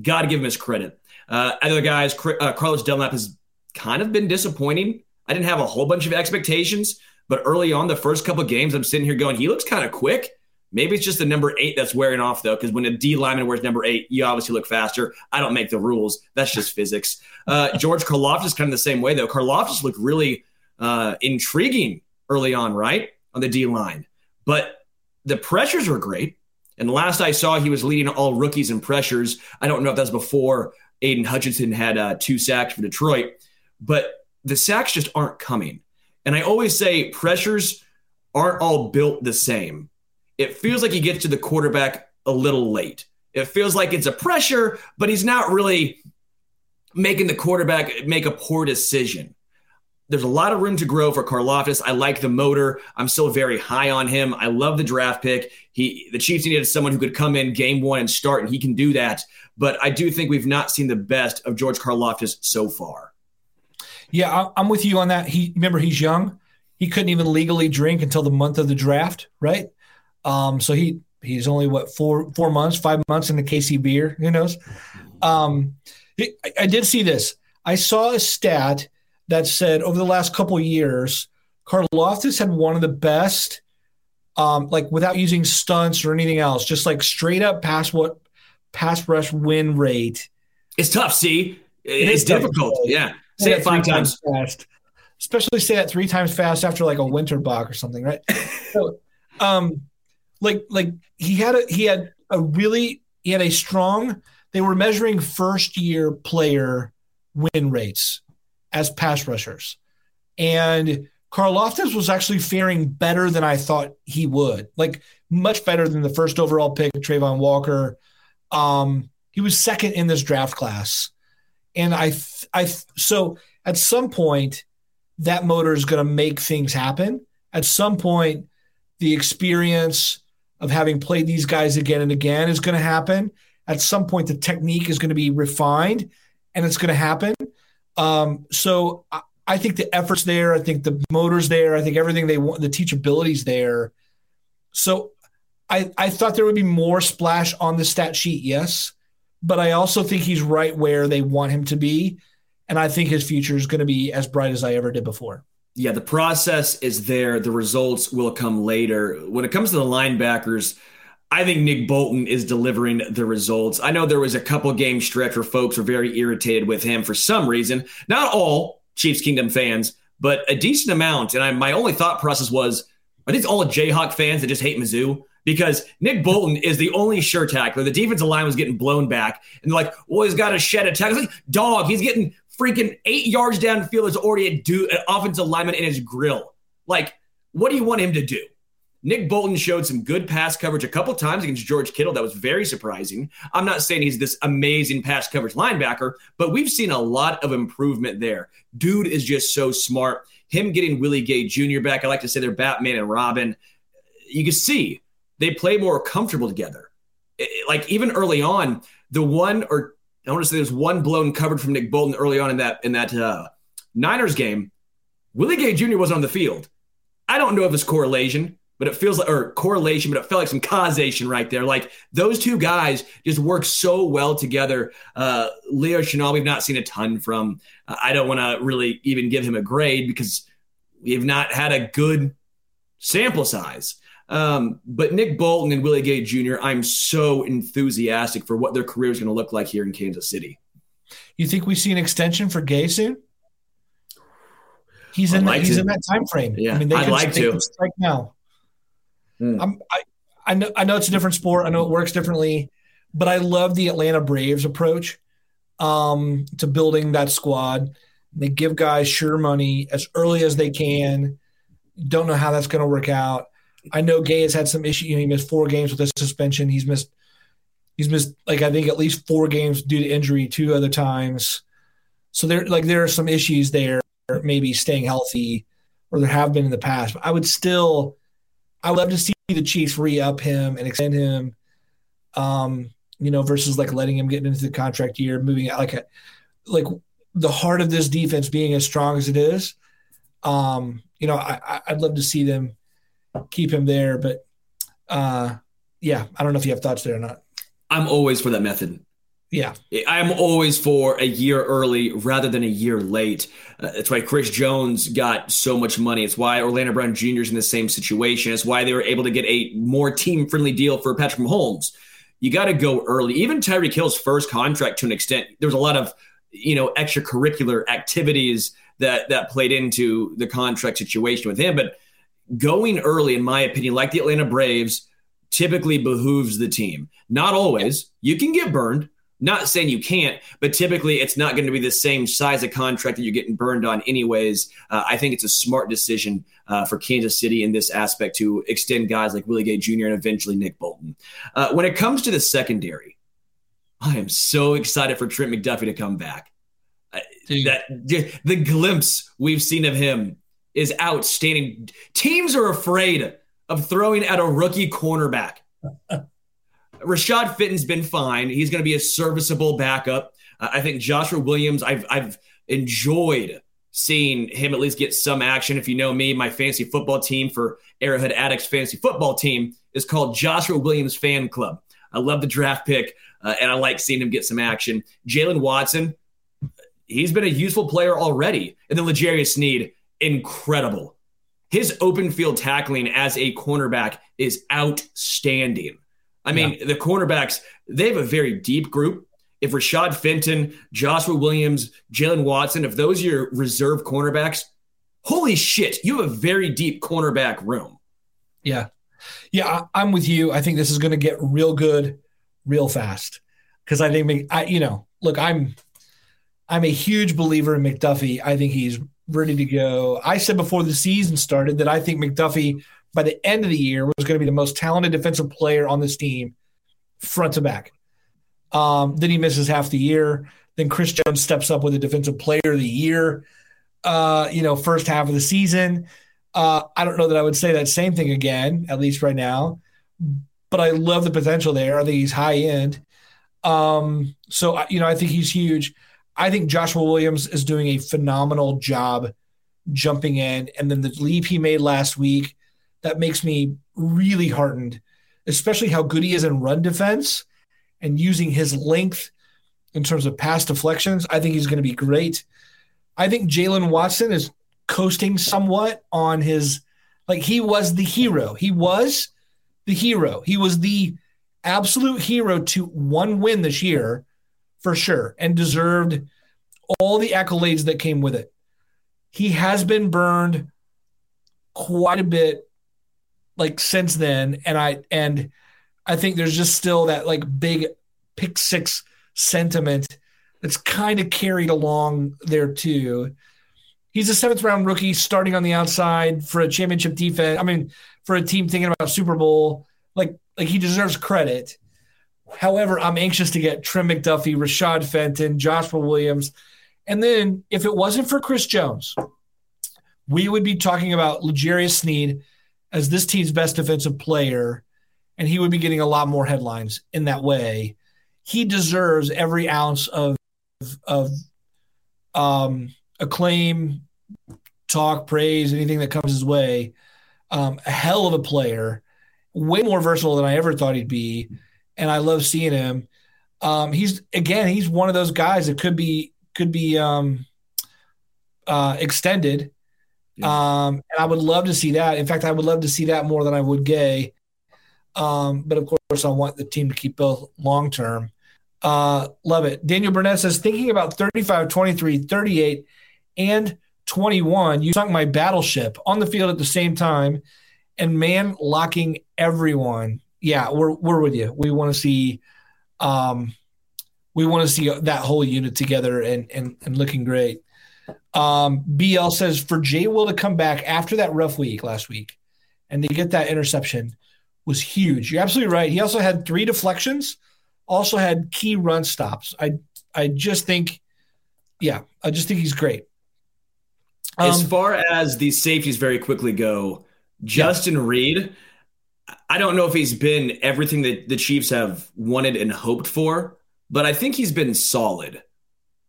Got to give him his credit. Uh, other guys, uh, Carlos Dunlap has kind of been disappointing. I didn't have a whole bunch of expectations, but early on, the first couple games, I'm sitting here going, he looks kind of quick. Maybe it's just the number eight that's wearing off, though, because when a D lineman wears number eight, you obviously look faster. I don't make the rules. That's just physics. Uh, George Karlaftis kind of the same way, though. Karlaftis looked really uh, intriguing early on, right? On the D line. But the pressures were great. And last I saw, he was leading all rookies in pressures. I don't know if that's before Aidan Hutchinson had uh, two sacks for Detroit but the sacks just aren't coming. And I always say pressures aren't all built the same. It feels like he gets to the quarterback a little late. It feels like it's a pressure, but he's not really making the quarterback make a poor decision. There's a lot of room to grow for Karlaftis. I like the motor. I'm still very high on him. I love the draft pick. He the Chiefs needed someone who could come in game one and start, and he can do that. But I do think we've not seen the best of George Karlaftis so far. Yeah, I'm with you on that. He remember he's young. He couldn't even legally drink until the month of the draft, right? Um, so he he's only what four four months, five months in the KC Bier. Who knows? Um, I, I did see this. I saw a stat that said over the last couple years, Karlaftis had one of the best, um, like without using stunts or anything else, just like straight up pass what pass rush win rate. It's tough. See, it it's difficult. Yeah. Say it five times. fast. Especially say that three times fast after like a winter block or something, right? so, um, like like he had a he had a really he had a strong. They were measuring first year player win rates as pass rushers, and Karlaftis was actually faring better than I thought he would. Like much better than the first overall pick, Travon Walker. Um, he was second in this draft class and I, I, so at some point, that motor is going to make things happen. At some point, the experience of having played these guys again and again is going to happen. At some point, the technique is going to be refined, and it's going to happen. Um, so I, I think the effort's there. I think the motor's there. I think everything they want, the teachability's there. So I, I thought there would be more splash on the stat sheet, yes but I also think he's right where they want him to be. And I think his future is going to be as bright as I ever did before. Yeah, the process is there. The results will come later. When it comes to the linebackers, I think Nick Bolton is delivering the results. I know there was a couple game stretch where folks were very irritated with him for some reason. Not all Chiefs Kingdom fans, but a decent amount. And I, my only thought process was, are these all Jayhawk fans that just hate Mizzou? Because Nick Bolton is the only sure tackler. The defensive line was getting blown back, and like, "Well, he's got to shed a tackle." Like, dog, he's getting freaking eight yards downfield. is already a do an offensive lineman in his grill. Like, what do you want him to do? Nick Bolton showed some good pass coverage a couple times against George Kittle. That was very surprising. I'm not saying he's this amazing pass coverage linebacker, but we've seen a lot of improvement there. Dude is just so smart. Him getting Willie Gay Jr. back, I like to say they're Batman and Robin. You can see they play more comfortable together. Like even early on, the one or I want to say there's one blown covered from Nick Bolton early on in that in that uh, Niners game. Willie Gay Jr. wasn't on the field. I don't know if it's correlation but it feels like or correlation, but it felt like some causation right there. Like those two guys just work so well together. Uh, Leo Chenal, we've not seen a ton from. Uh, I don't want to really even give him a grade because we've not had a good sample size. Um, but Nick Bolton and Willie Gay Jr., I'm so enthusiastic for what their career is going to look like here in Kansas City. You think we see an extension for Gay soon? He's in. Like he's to. in that time frame. Yeah, I mean, they I'd can, like they to. now. I'm, I, I know, I know it's a different sport. I know it works differently, but I love the Atlanta Braves approach um, to building that squad. They give guys sure money as early as they can. Don't know how that's going to work out. I know Gay has had some issue. You know, he missed four games with a suspension. He's missed, he's missed like I think at least four games due to injury two other times. So there, like there are some issues there. Maybe staying healthy, or there have been in the past. But I would still, I would love to see the Chiefs re-up him and extend him. Um, you know, versus like letting him get into the contract year, moving out like a, like the heart of this defense being as strong as it is. Um, you know, I- I'd love to see them keep him there, but uh, yeah, I don't know if you have thoughts there or not. I'm always for that method. Yeah, I'm always for a year early rather than a year late. Uh, that's why Chris Jones got so much money. It's why Orlando Brown Jr. is in the same situation. It's why they were able to get a more team friendly deal for Patrick Mahomes. You got to go early. Even Tyreek Hill's first contract, to an extent, there was a lot of you know extracurricular activities that that played into the contract situation with him. But going early, in my opinion, like the Atlanta Braves, typically behooves the team. Not always. You can get burned. Not saying you can't, but typically it's not going to be the same size of contract that you're getting burned on, anyways. Uh, I think it's a smart decision uh, for Kansas City in this aspect to extend guys like Willie Gay Jr. and eventually Nick Bolton. Uh, when it comes to the secondary, I am so excited for Trent McDuffie to come back. Uh, that the glimpse we've seen of him is outstanding. Teams are afraid of throwing at a rookie cornerback. Rashad Fenton's been fine. He's going to be a serviceable backup. Uh, I think Joshua Williams. I've I've enjoyed seeing him at least get some action. If you know me, my fantasy football team for Arrowhead Addicts fantasy football team is called Joshua Williams Fan Club. I love the draft pick, uh, and I like seeing him get some action. Jaylen Watson, he's been a useful player already, and then L'Jarius Sneed, incredible. His open field tackling as a cornerback is outstanding. I mean, the cornerbacks, they have a very deep group. If Rashad Fenton, Joshua Williams, Jaylen Watson, if those are your reserve cornerbacks, holy shit, you have a very deep cornerback room. Yeah. Yeah, I, I'm with you. I think this is going to get real good real fast because I think I you know, look, I'm I'm a huge believer in McDuffie. I think he's ready to go. I said before the season started that I think McDuffie by the end of the year was going to be the most talented defensive player on this team front to back. Um, then he misses half the year. Then Chris Jones steps up with a defensive player of the year. Uh, you know, first half of the season. Uh, I don't know that I would say that same thing again, at least right now. But I love the potential there. I think he's high end. Um, so you know, I think he's huge. I think Joshua Williams is doing a phenomenal job jumping in, and then the leap he made last week that makes me really heartened, especially how good he is in run defense and using his length in terms of pass deflections. I think he's going to be great. I think Jaylen Watson is coasting somewhat on his like he was the hero. He was the hero. He was the absolute hero to one win this year for sure and deserved all the accolades that came with it. he has been burned quite a bit like since then and I and I think there's just still that like big pick six sentiment that's kind of carried along there too. He's a seventh round rookie starting on the outside for a championship defense. I mean, for a team thinking about Super Bowl, like like he deserves credit. However, I'm anxious to get Trent McDuffie, Rashad Fenton, Joshua Williams, and then if it wasn't for Chris Jones, we would be talking about L'Jarius Sneed as this team's best defensive player, and he would be getting a lot more headlines in that way. He deserves every ounce of of um, acclaim, talk, praise, anything that comes his way. Um, a hell of a player, way more versatile than I ever thought he'd be, and I love seeing him. Um, he's again, he's one of those guys that could be could be um, uh, extended um, and I would love to see that. In fact, I would love to see that more than I would Gay. Um, but of course, I want the team to keep Bill long term. Uh, love it. Daniel Burnett says, thinking about 35, 23, 38, and 21, you sunk my battleship on the field at the same time and man locking everyone. Yeah, we're, we're with you. We want to see, um, we want to see that whole unit together and, and, and looking great. Um, BL says for Jay Will to come back after that rough week last week and to get that interception was huge. You're absolutely right. He also had three deflections, also had key run stops. I I just think, yeah, I just think he's great. Um, as far as these safeties very quickly go, Justin yeah. Reid, I don't know if he's been everything that the Chiefs have wanted and hoped for, but I think he's been solid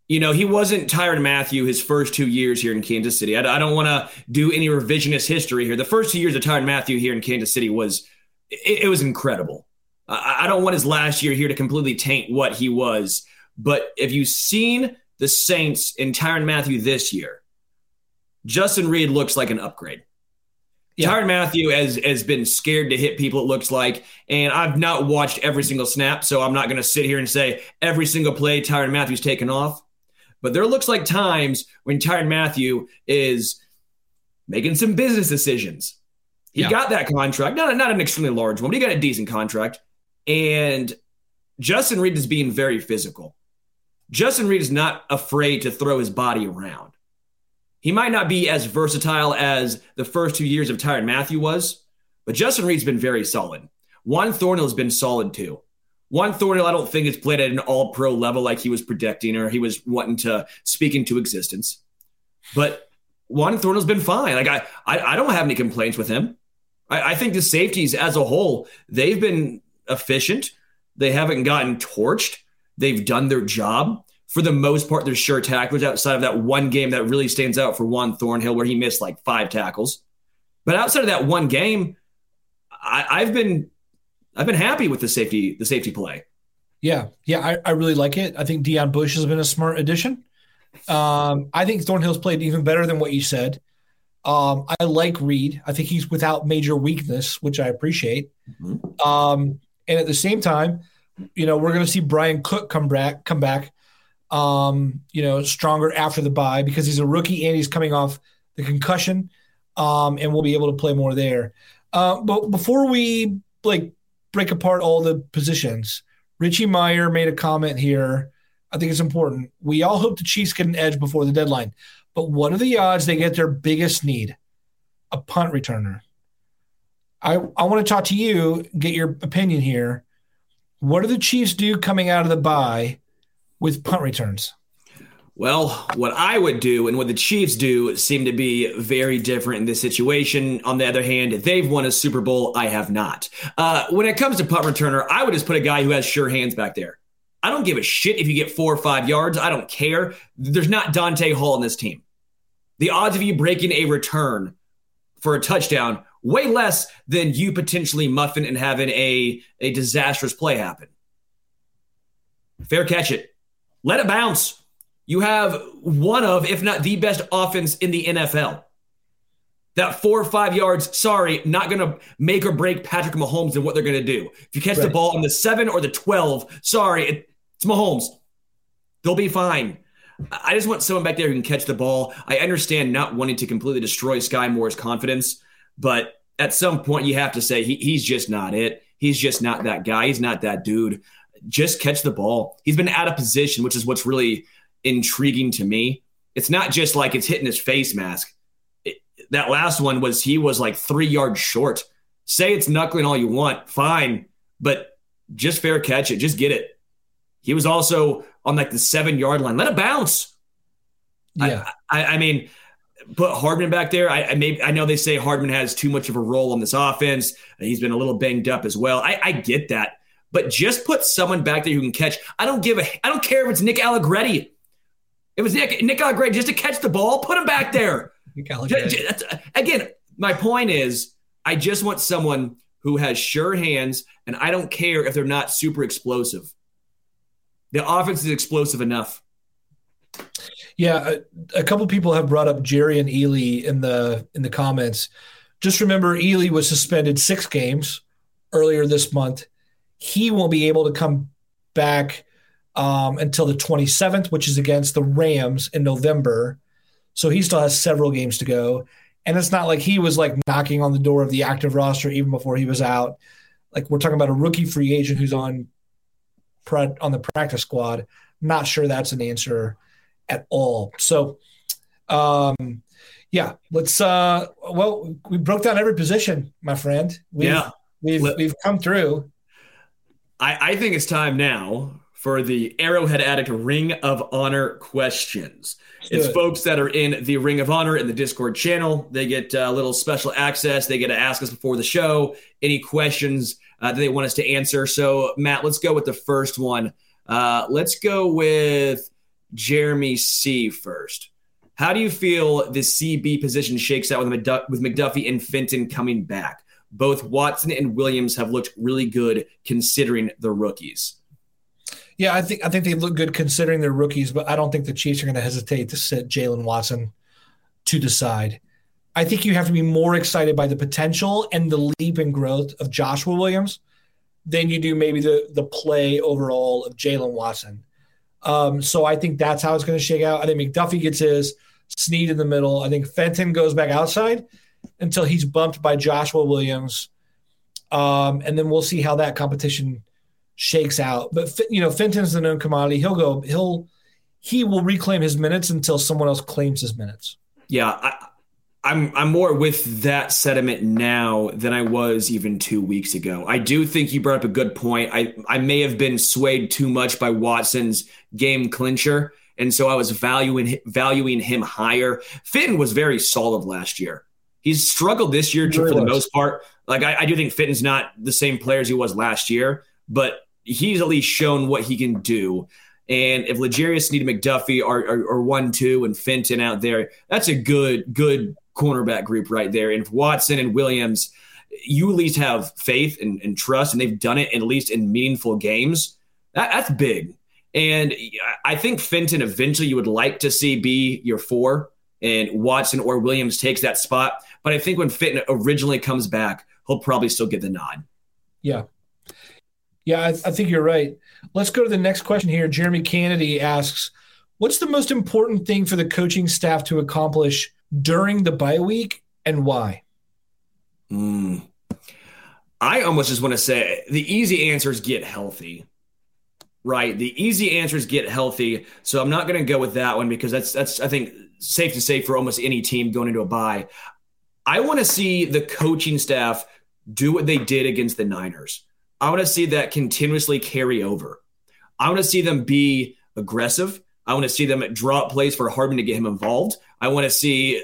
you know, he wasn't Tyrann Mathieu his first two years here in Kansas City. I, I don't want to do any revisionist history here. The first two years of Tyrann Mathieu here in Kansas City was it, it was incredible. I, I don't want his last year here to completely taint what he was. But if you've seen the Saints in Tyrann Mathieu this year, Justin Reid looks like an upgrade. Yeah. Tyrann Mathieu has, has been scared to hit people, it looks like. And I've not watched every single snap, so I'm not going to sit here and say every single play Tyrann Mathieu's taken off. But there looks like times when Tyrann Mathieu is making some business decisions. He yeah. got that contract, not, not an extremely large one, but he got a decent contract. And Justin Reid is being very physical. Justin Reid is not afraid to throw his body around. He might not be as versatile as the first two years of Tyrann Mathieu was, but Justin Reid's been very solid. Juan Thornhill has been solid too. Juan Thornhill, I don't think has played at an all pro level like he was predicting or he was wanting to speak into existence. But Juan Thornhill's been fine. Like I, I, I don't have any complaints with him. I, I think the safeties as a whole, they've been efficient. They haven't gotten torched. They've done their job. For the most part, they're sure tacklers outside of that one game that really stands out for Juan Thornhill, where he missed like five tackles. But outside of that one game, I, I've been I've been happy with the safety the safety play. Yeah, yeah, I, I really like it. I think Deon Bush has been a smart addition. Um, I think Thornhill's played even better than what you said. Um, I like Reid. I think he's without major weakness, which I appreciate. Mm-hmm. Um, and at the same time, you know, we're going to see Bryan Cook come back, come back, um, you know, stronger after the bye because he's a rookie and he's coming off the concussion, um, and we'll be able to play more there. Uh, but before we like break apart all the positions. Richie Meyer made a comment here. I think it's important. We all hope the Chiefs get an edge before the deadline, but what are the odds they get their biggest need? A punt returner. I, I want to talk to you, get your opinion here. What do the Chiefs do coming out of the bye with punt returns? Well, what I would do and what the Chiefs do seem to be very different in this situation. On the other hand, they've won a Super Bowl. I have not. Uh, when it comes to punt returner, I would just put a guy who has sure hands back there. I don't give a shit if you get four or five yards. I don't care. There's not Dante Hall in this team. The odds of you breaking a return for a touchdown way less than you potentially muffin and having a, a disastrous play happen. Fair catch it. Let it bounce. You have one of, if not the best offense in the NFL. That four or five yards, sorry, not going to make or break Patrick Mahomes and what they're going to do. If you catch right. the ball on the seven or the 12, sorry, it, it's Mahomes. They'll be fine. I just want someone back there who can catch the ball. I understand not wanting to completely destroy Skyy Moore's confidence, but at some point you have to say he, he's just not it. He's just not that guy. He's not that dude. Just catch the ball. He's been out of position, which is what's really intriguing to me. It's not just like it's hitting his face mask. It, that last one was he was like three yards short. Say it's knuckling all you want, fine, but just fair catch it. Just get it. He was also on like the seven yard line. Let it bounce. Yeah. I, I, I mean, put Hardman back there. I, I maybe I know they say Hardman has too much of a role on this offense. He's been a little banged up as well. I, I get that, but just put someone back there who can catch. I don't give a. I don't care if it's Nick Allegretti. It was Nick Nick Allegretti just to catch the ball. Put him back there. J- j- that's- again, my point is, I just want someone who has sure hands, and I don't care if they're not super explosive. The offense is explosive enough. Yeah, a, a couple people have brought up Jerrion Ealy in the in the comments. Just remember, Ealy was suspended six games earlier this month. He won't be able to come back um, until the 27th, which is against the Rams in November. So he still has several games to go. And it's not like he was like knocking on the door of the active roster even before he was out. Like we're talking about a rookie free agent who's on on the practice squad. Not sure that's an answer at all. So, um, yeah, let's. Uh, well, we broke down every position, my friend. We've, Yeah. we've we've come through. I, I think it's time now for the Arrowhead Addict Ring of Honor questions. it's folks that are in the Ring of Honor in the Discord channel. They get a little special access. They get to ask us before the show any questions uh, that they want us to answer. So, Matt, let's go with the first one. Uh, let's go with Jeremy C first. How do you feel the CB position shakes out with, McDuff- with McDuffie and Fenton coming back? Both Watson and Williams have looked really good considering the rookies. Yeah, I think I think they look good considering they're rookies, but I don't think the Chiefs are going to hesitate to sit Jaylen Watson to the side. I think you have to be more excited by the potential and the leap in growth of Joshua Williams than you do maybe the the play overall of Jaylen Watson. Um, so I think that's how it's going to shake out. I think McDuffie gets his Sneed in the middle. I think Fenton goes back outside until he's bumped by Joshua Williams, um, and then we'll see how that competition shakes out. But you know, Fenton's the known commodity. He'll go. He'll he will reclaim his minutes until someone else claims his minutes. Yeah, I, I'm I'm more with that sentiment now than I was even two weeks ago. I do think you brought up a good point. I I may have been swayed too much by Watson's game clincher, and so I was valuing valuing him higher. Fenton was very solid last year. He's struggled this year for the most part. Like I, I do think Fenton's not the same player as he was last year, but he's at least shown what he can do. And if L'Jarius Sneed and McDuffie are, are, are one, two, and Fenton out there, that's a good, good cornerback group right there. And if Watson and Williams, you at least have faith and, and trust, and they've done it at least in meaningful games, that, that's big. And I think Fenton eventually you would like to see be your four, and Watson or Williams takes that spot. But I think when Fenton originally comes back, he'll probably still get the nod. Yeah. Yeah, I, I think you're right. Let's go to the next question here. Jeremy Kennedy asks, "What's the most important thing for the coaching staff to accomplish during the bye week, and why?" Mm. I almost just want to say the easy answer is get healthy. Right. The easy answer is get healthy. So I'm not going to go with that one because that's that's I think safe to say for almost any team going into a bye. I want to see the coaching staff do what they did against the Niners. I want to see that continuously carry over. I want to see them be aggressive. I want to see them draw up plays for Hardman to get him involved. I want to see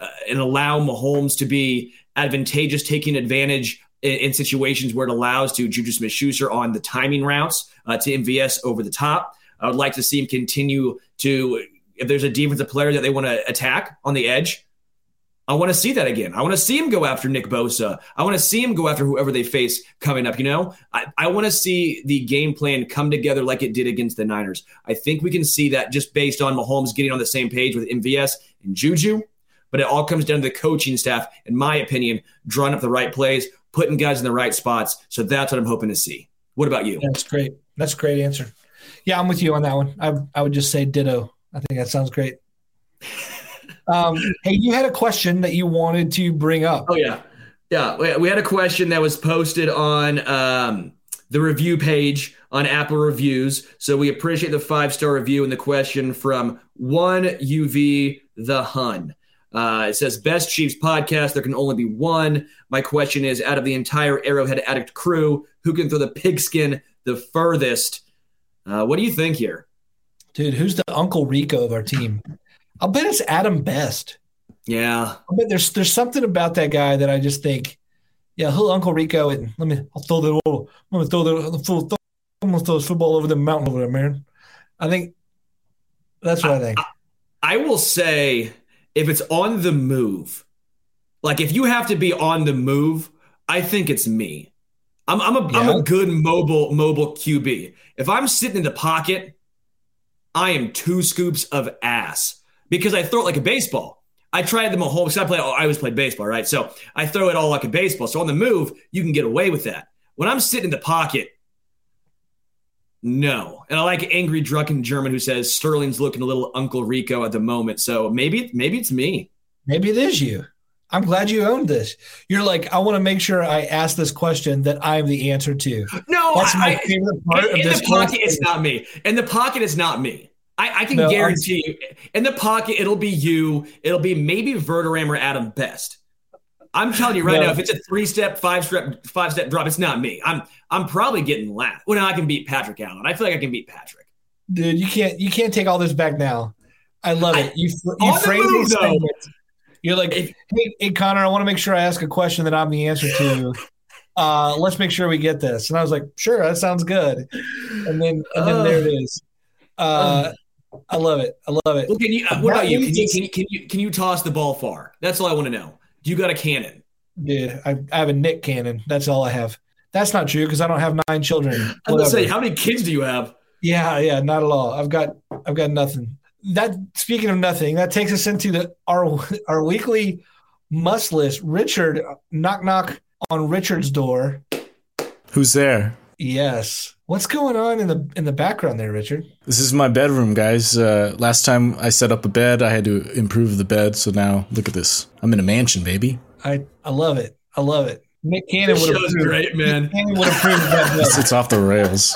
uh, and allow Mahomes to be advantageous, taking advantage in, in situations where it allows to Juju Smith Schuster on the timing routes uh, to MVS over the top. I would like to see him continue to, if there's a defensive player that they want to attack on the edge, I want to see that again. I want to see him go after Nick Bosa. I want to see him go after whoever they face coming up. You know, I, I want to see the game plan come together like it did against the Niners. I think we can see that just based on Mahomes getting on the same page with MVS and Juju. But it all comes down to the coaching staff, in my opinion, drawing up the right plays, putting guys in the right spots. So that's what I'm hoping to see. What about you? That's great. That's a great answer. Yeah, I'm with you on that one. I I would just say ditto I think that sounds great. Um, hey, you had a question that you wanted to bring up. Oh yeah, yeah. We, had a question that was posted on um, the review page on Apple Reviews. So we appreciate the five star review and the question from one UV the Hun. Uh, it says best Chiefs podcast. There can only be one. My question is: out of the entire Arrowhead Addict crew, who can throw the pigskin the furthest? Uh, what do you think here? Dude, who's the Uncle Rico of our team? I'll bet it's Adam Best. Yeah, I bet there's there's something about that guy that I just think, yeah, he'll Uncle Rico and let me I'll throw the little I'm gonna throw the, full I'm gonna throw this football over the mountain over there, man. I think that's what I, think. I will say if it's on the move, like if you have to be on the move, I think it's me. I'm I'm a am Yeah. a good mobile mobile QB. If I'm sitting in the pocket, I am two scoops of ass because I throw it like a baseball. I tried them a whole. So I play. I always played baseball, right? So I throw it all like a baseball. So on the move, you can get away with that. When I'm sitting in the pocket, no. And I like angry drunken German who says Sterling's looking a little Uncle Rico at the moment. So maybe maybe it's me. Maybe it is you. I'm glad you owned this. You're like, I want to make sure I ask this question that I'm the answer to. No, That's my I- favorite part in, of in this the pocket, it's not me. In the pocket, it's not me. I, I can No, I'm- guarantee you. In the pocket, it'll be you. It'll be maybe Verderam or Adam Best. I'm telling you right No. now, if it's a three step, five step, five step drop, it's not me. I'm I'm probably getting laughed. Well, now I can beat Patrick Allen. I feel like I can beat Patrick. Dude, you can't you can't take all this back now. I love it. You you frame the these though, segments. You're like, hey, hey, Connor, I want to make sure I ask a question that I'm the answer to. Uh, let's make sure we get this. And I was like, sure, that sounds good. And then and then there it is. Uh, I love it. I love it. Well, can you? Uh, what about you? Can you, can you can you can you toss the ball far? That's all I want to know. Do you got a cannon? Dude, I, I have a Nick cannon. That's all I have. That's not true because I don't have nine children. I was gonna say, how many kids do you have? Yeah, yeah, not at all. I've got I've got nothing. That speaking of nothing, that takes us into the our our weekly must list. Richard, knock knock on Richard's door. Who's there? Yes. What's going on in the in the background there, Richard? This is my bedroom, guys. Uh, last time I set up a bed, I had to improve the bed, so now look at this. I'm in a mansion, baby. I I love it. I love it. Nick Cannon would have show's great, man. Nick Cannon would have proved that. It's, it's off the rails.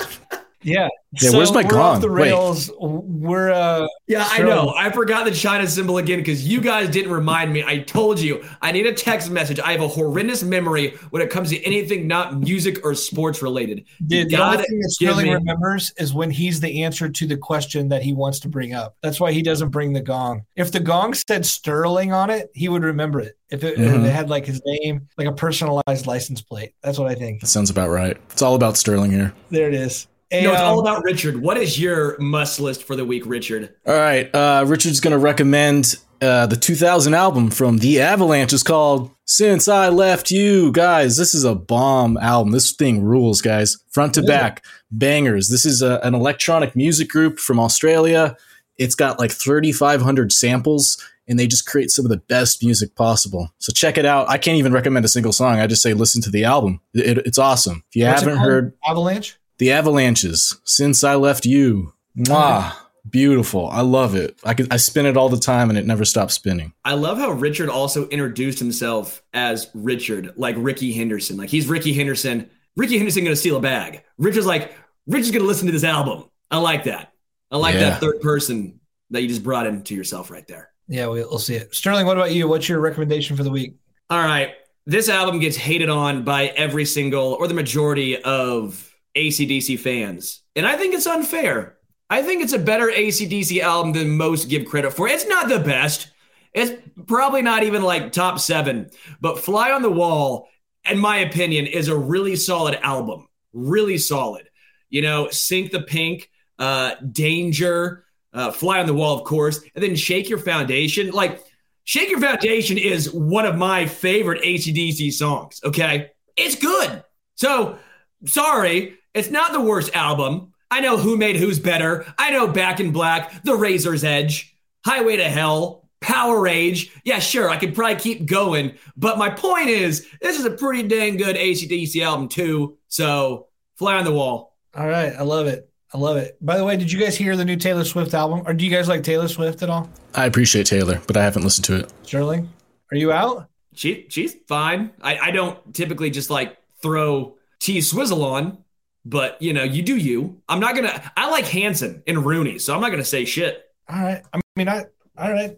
Yeah. Yeah, where's my we're gong? Off the Wait. rails. We're uh Yeah, I know. I forgot the China cymbal again because you guys didn't remind me. I told you I need a text message. I have a horrendous memory when it comes to anything not music or sports related. You Dude, the only thing that Sterling me- remembers is when he's the answer to the question that he wants to bring up. That's why he doesn't bring the gong. If the gong said Sterling on it, he would remember it. If it, if Mhm. it had like his name, like a personalized license plate. That's what I think. That sounds about right. It's all about Sterling here. There it is. No, it's all about Richard. What is your must list for the week, Richard? All right, uh, Richard's gonna recommend uh, the 2000 album from The Avalanche. It's called "Since I Left You." Guys, this is a bomb album. This thing rules, guys. Front to Yeah. back, bangers. This is a, an electronic music group from Australia. It's got like 3,500 samples, and they just create some of the best music possible. So check it out. I can't even recommend a single song. I just say listen to the album. It- it's awesome. If you what's haven't heard Avalanche. The Avalanches, Since I Left You. Mwah. Beautiful. I love it. I could I spin it all the time and it never stops spinning. I love how Richard also introduced himself as Richard, like Rickey Henderson. Like he's Rickey Henderson. Rickey Henderson gonna steal a bag. Richard's like, Richard's gonna listen to this album. I like that. I like Yeah. that third person that you just brought into yourself right there. Yeah, we, we'll see it. Sterling, what about you? What's your recommendation for the week? All right. This album gets hated on by every single or the majority of ACDC fans. And I think it's unfair. I think it's a better ACDC album than most give credit for. It's not the best. It's probably not even like top seven. But Fly on the Wall, in my opinion, is a really solid album. Really solid. You know, Sink the Pink, uh, Danger, uh, Fly on the Wall, of course, and then Shake Your Foundation. Like, Shake Your Foundation is one of my favorite ACDC songs, okay? It's good. So, sorry, it's not the worst album. I know Who Made Who's Better. I know Back in Black, The Razor's Edge, Highway to Hell, Powerage. Yeah, sure, I could probably keep going. But my point is, this is a pretty dang good ACDC album, too. So, fly on the wall. All right, I love it. I love it. By the way, did you guys hear the new Taylor Swift album? Or do you guys like Taylor Swift at all? I appreciate Taylor, but I haven't listened to it. Sterling, are you out? She she's fine. I, I don't typically just like throw T Swizzle on, but you know, you do you. I'm not gonna I like Hanson and Rooney, so I'm not gonna say shit. All right. I mean, I all right.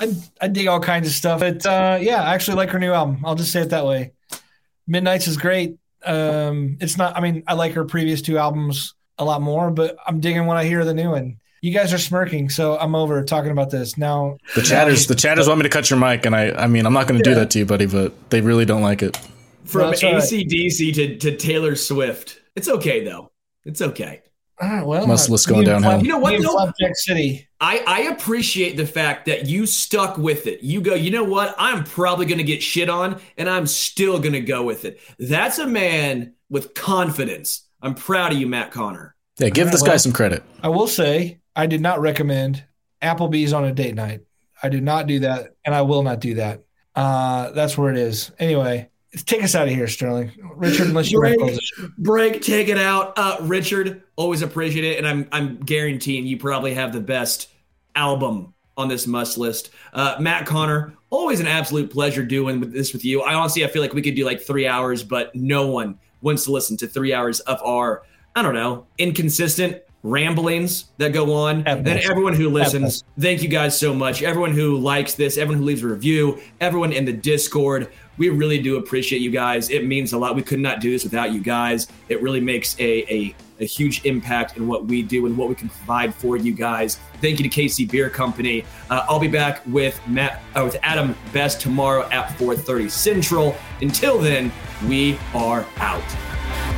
I I dig all kinds of stuff. But uh, yeah, I actually like her new album. I'll just say it that way. Midnight's is great. Um, it's not. I mean, I like her previous two albums a lot more, but I'm digging when I hear the new one. You guys are smirking, so I'm over talking about this now. The chatters, the chatters want me to cut your mic, and I, I mean, I'm not going to do that to you, buddy, but they really don't like it. From That's all right. ACDC to, to Taylor Swift. It's okay though. It's okay. All right, well, Muscle is going me and downhill. Flap- You know what, me and though? City. I, I appreciate the fact that you stuck with it. You go, you know what? I'm probably going to get shit on, and I'm still going to go with it. That's a man with confidence. I'm proud of you, Matt Connor. Yeah, give All right, this guy well- some credit. I will say I did not recommend Applebee's on a date night. I did not do that, and I will not do that. Uh, that's where it is. Anyway, take us out of here, Sterling. Richard, unless you Break, close the show. break, take it out. Uh, Richard, always appreciate it, and I'm I'm guaranteeing you probably have the best album on this must list. Uh, Matt Connor, always an absolute pleasure doing this with you. I honestly, I feel like we could do like three hours, but no one wants to listen to three hours of our, I don't know, inconsistent ramblings that go on. At And everyone who listens, thank you guys so much. Everyone who likes this, everyone who leaves a review, everyone in the Discord, we really do appreciate you guys. It means a lot. We could not do this without you guys. It really makes a, a, a huge impact in what we do and what we can provide for you guys. Thank you to KC Bier Company. Uh, I'll be back with Matt uh, with Adam Best tomorrow at 4:30 Central. Until then, we are out.